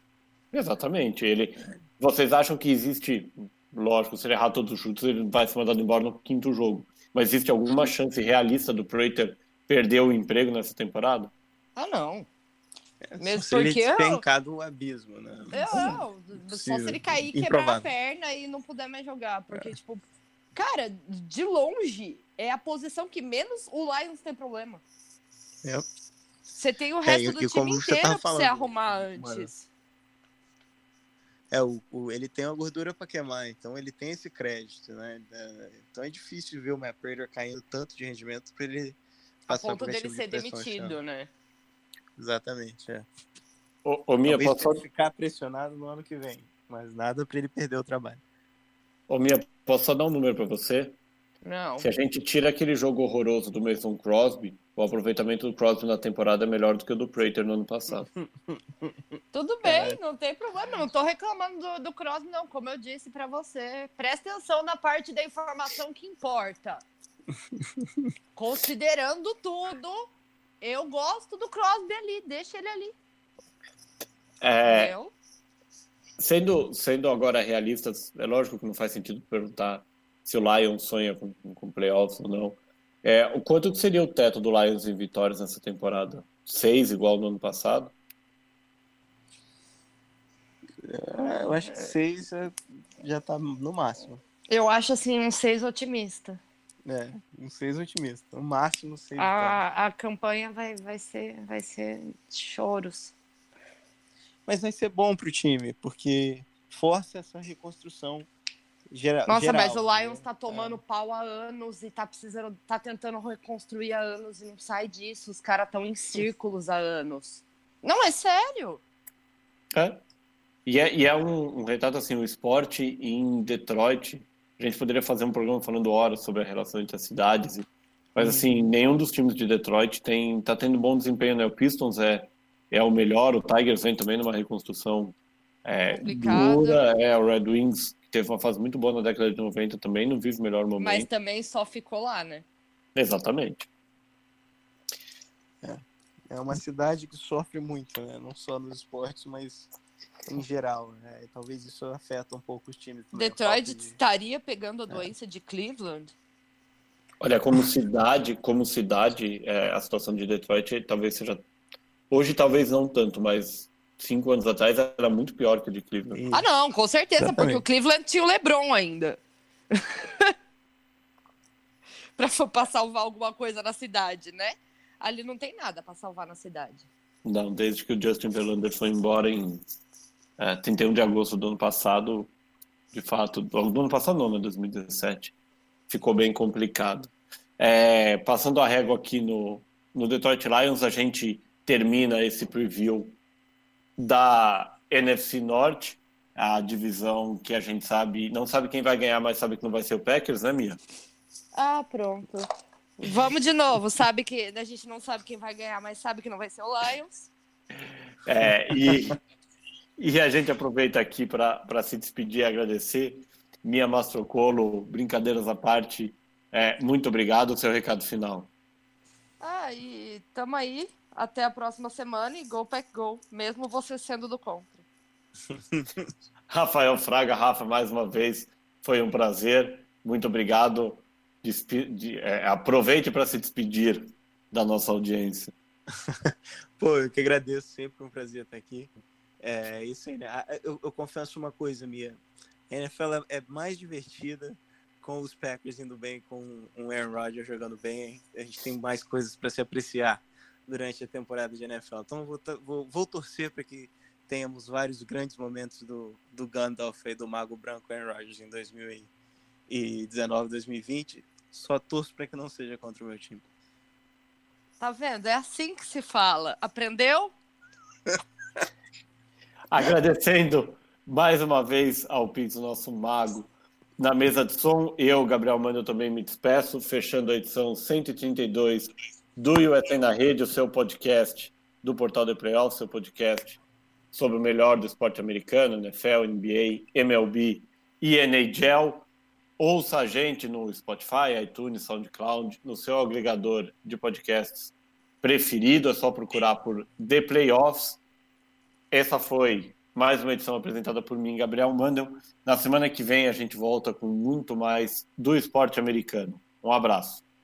Exatamente. Ele, vocês acham que existe, lógico, se ele errar todos os chutes, ele vai ser mandado embora no quinto jogo. Mas existe alguma chance realista do Prater perder o emprego nessa temporada? Ah, não. Mesmo se ele porque eu- despencar do abismo, né? Eu, só se ele cair, quebrar a perna e não puder mais jogar. Porque, tipo, cara, de longe é a posição que menos o Lions tem problema. É. Você tem o É, resto e- do e time você inteiro tava pra você arrumar mano, antes. É, o, o- ele tem uma gordura para queimar, então ele tem esse crédito, né? É, Então é difícil ver o Matt Prater caindo tanto de rendimento para ele A passar ponto por dele tipo de ser esse demitido, né? Exatamente, é. Ô, ô Mia, Talvez posso, ficar pressionado no ano que vem, mas nada para ele perder o trabalho. ô, Mia, posso só dar um número para você? Não. Se a gente tira aquele jogo horroroso do Mason Crosby, o aproveitamento do Crosby na temporada é melhor do que o do Prater no ano passado. Tudo bem, não tem problema. Não tô reclamando do, do Cross, não. Como eu disse pra você, presta atenção na parte da informação que importa. Considerando tudo, eu gosto do Crosby ali. Deixa ele ali. É, Entendeu? Sendo, sendo agora realistas, é lógico que não faz sentido perguntar se o Lions sonha com, com playoffs ou não. É, o quanto que seria o teto do Lions em vitórias nessa temporada? Seis, igual no ano passado? É, eu acho que seis é- já tá no máximo. Eu acho assim um seis otimista. É, um seis otimista. No máximo seis. A, a campanha vai, vai, ser, vai ser choros. Mas vai ser bom pro time, porque força essa reconstrução gera, Nossa, geral. mas o Lions né? tá tomando pau há anos e tá precisando, tá tentando reconstruir há anos e não sai disso. Os caras estão em círculos há anos. Não, é sério. É. E é, e é um, um retrato assim, o esporte em Detroit. A gente poderia fazer um programa falando horas sobre a relação entre as cidades. Mas assim, nenhum dos times de Detroit tem tá tendo bom desempenho, né? O Pistons é é o melhor, o Tigers vem também numa reconstrução é, Complicada. dura, é o Red Wings que teve uma fase muito boa na década de 90 também, não vive o melhor momento. Mas também só ficou lá, né? Exatamente. É uma cidade que sofre muito, né? Não só nos esportes, mas em geral. Né? E talvez isso afeta um pouco os times. também, Detroit de- estaria pegando a doença de Cleveland. Olha, como cidade, como cidade, é, a situação de Detroit talvez seja. Hoje talvez não tanto, mas cinco anos atrás era muito pior que a de Cleveland. Ah, não, com certeza, porque Exatamente. o Cleveland tinha o LeBron ainda. pra salvar alguma coisa na cidade, né? Ali não tem nada pra salvar na cidade. Não, desde que o Justin Verlander foi embora em é, 31 de agosto do ano passado, de fato, do ano passado não, né, 2017, ficou bem complicado. É, passando a régua aqui no, no Detroit Lions, a gente termina esse preview da NFC Norte, a divisão que a gente sabe, não sabe quem vai ganhar, mas sabe que não vai ser o Packers, né, Mia? Ah, pronto. Vamos de novo. Sabe que a gente não sabe quem vai ganhar, mas sabe que não vai ser o Lions. É, e, e a gente aproveita aqui para se despedir e agradecer. Mia Mastrocolo, brincadeiras à parte, é, muito obrigado. Seu recado final. Ah, e tamo aí. Até a próxima semana e go pack go, mesmo você sendo do contra. Rafael Fraga, Rafa, mais uma vez, foi um prazer. Muito obrigado. Despe- de- é, aproveite para se despedir da nossa audiência. Pô, eu que agradeço, sempre um prazer estar aqui. É isso aí, né? Eu, eu confesso uma coisa, Mia. A NFL é, é mais divertida com os Packers indo bem, com um Aaron Rodgers jogando bem. A gente tem mais coisas para se apreciar durante a temporada de NFL. Então vou, vou, vou torcer para que tenhamos vários grandes momentos do, do Gandalf e do Mago Branco Aaron Rodgers em 2019, 2020. Só torço para que não seja contra o meu time. Tá vendo? É assim que se fala. Aprendeu? Agradecendo mais uma vez ao Pix, nosso mago, na mesa de som. Eu, Gabriel Mano, também me despeço, fechando a edição 132 do USA na Rede, o seu podcast do Portal de Playoffs, seu podcast sobre o melhor do esporte americano, NFL, NBA, MLB e NHL. Ouça a gente no Spotify, iTunes, SoundCloud, no seu agregador de podcasts preferido. É só procurar por The Playoffs. Essa foi mais uma edição apresentada por mim, Gabriel Mandel. Na semana que vem a gente volta com muito mais do esporte americano. Um abraço.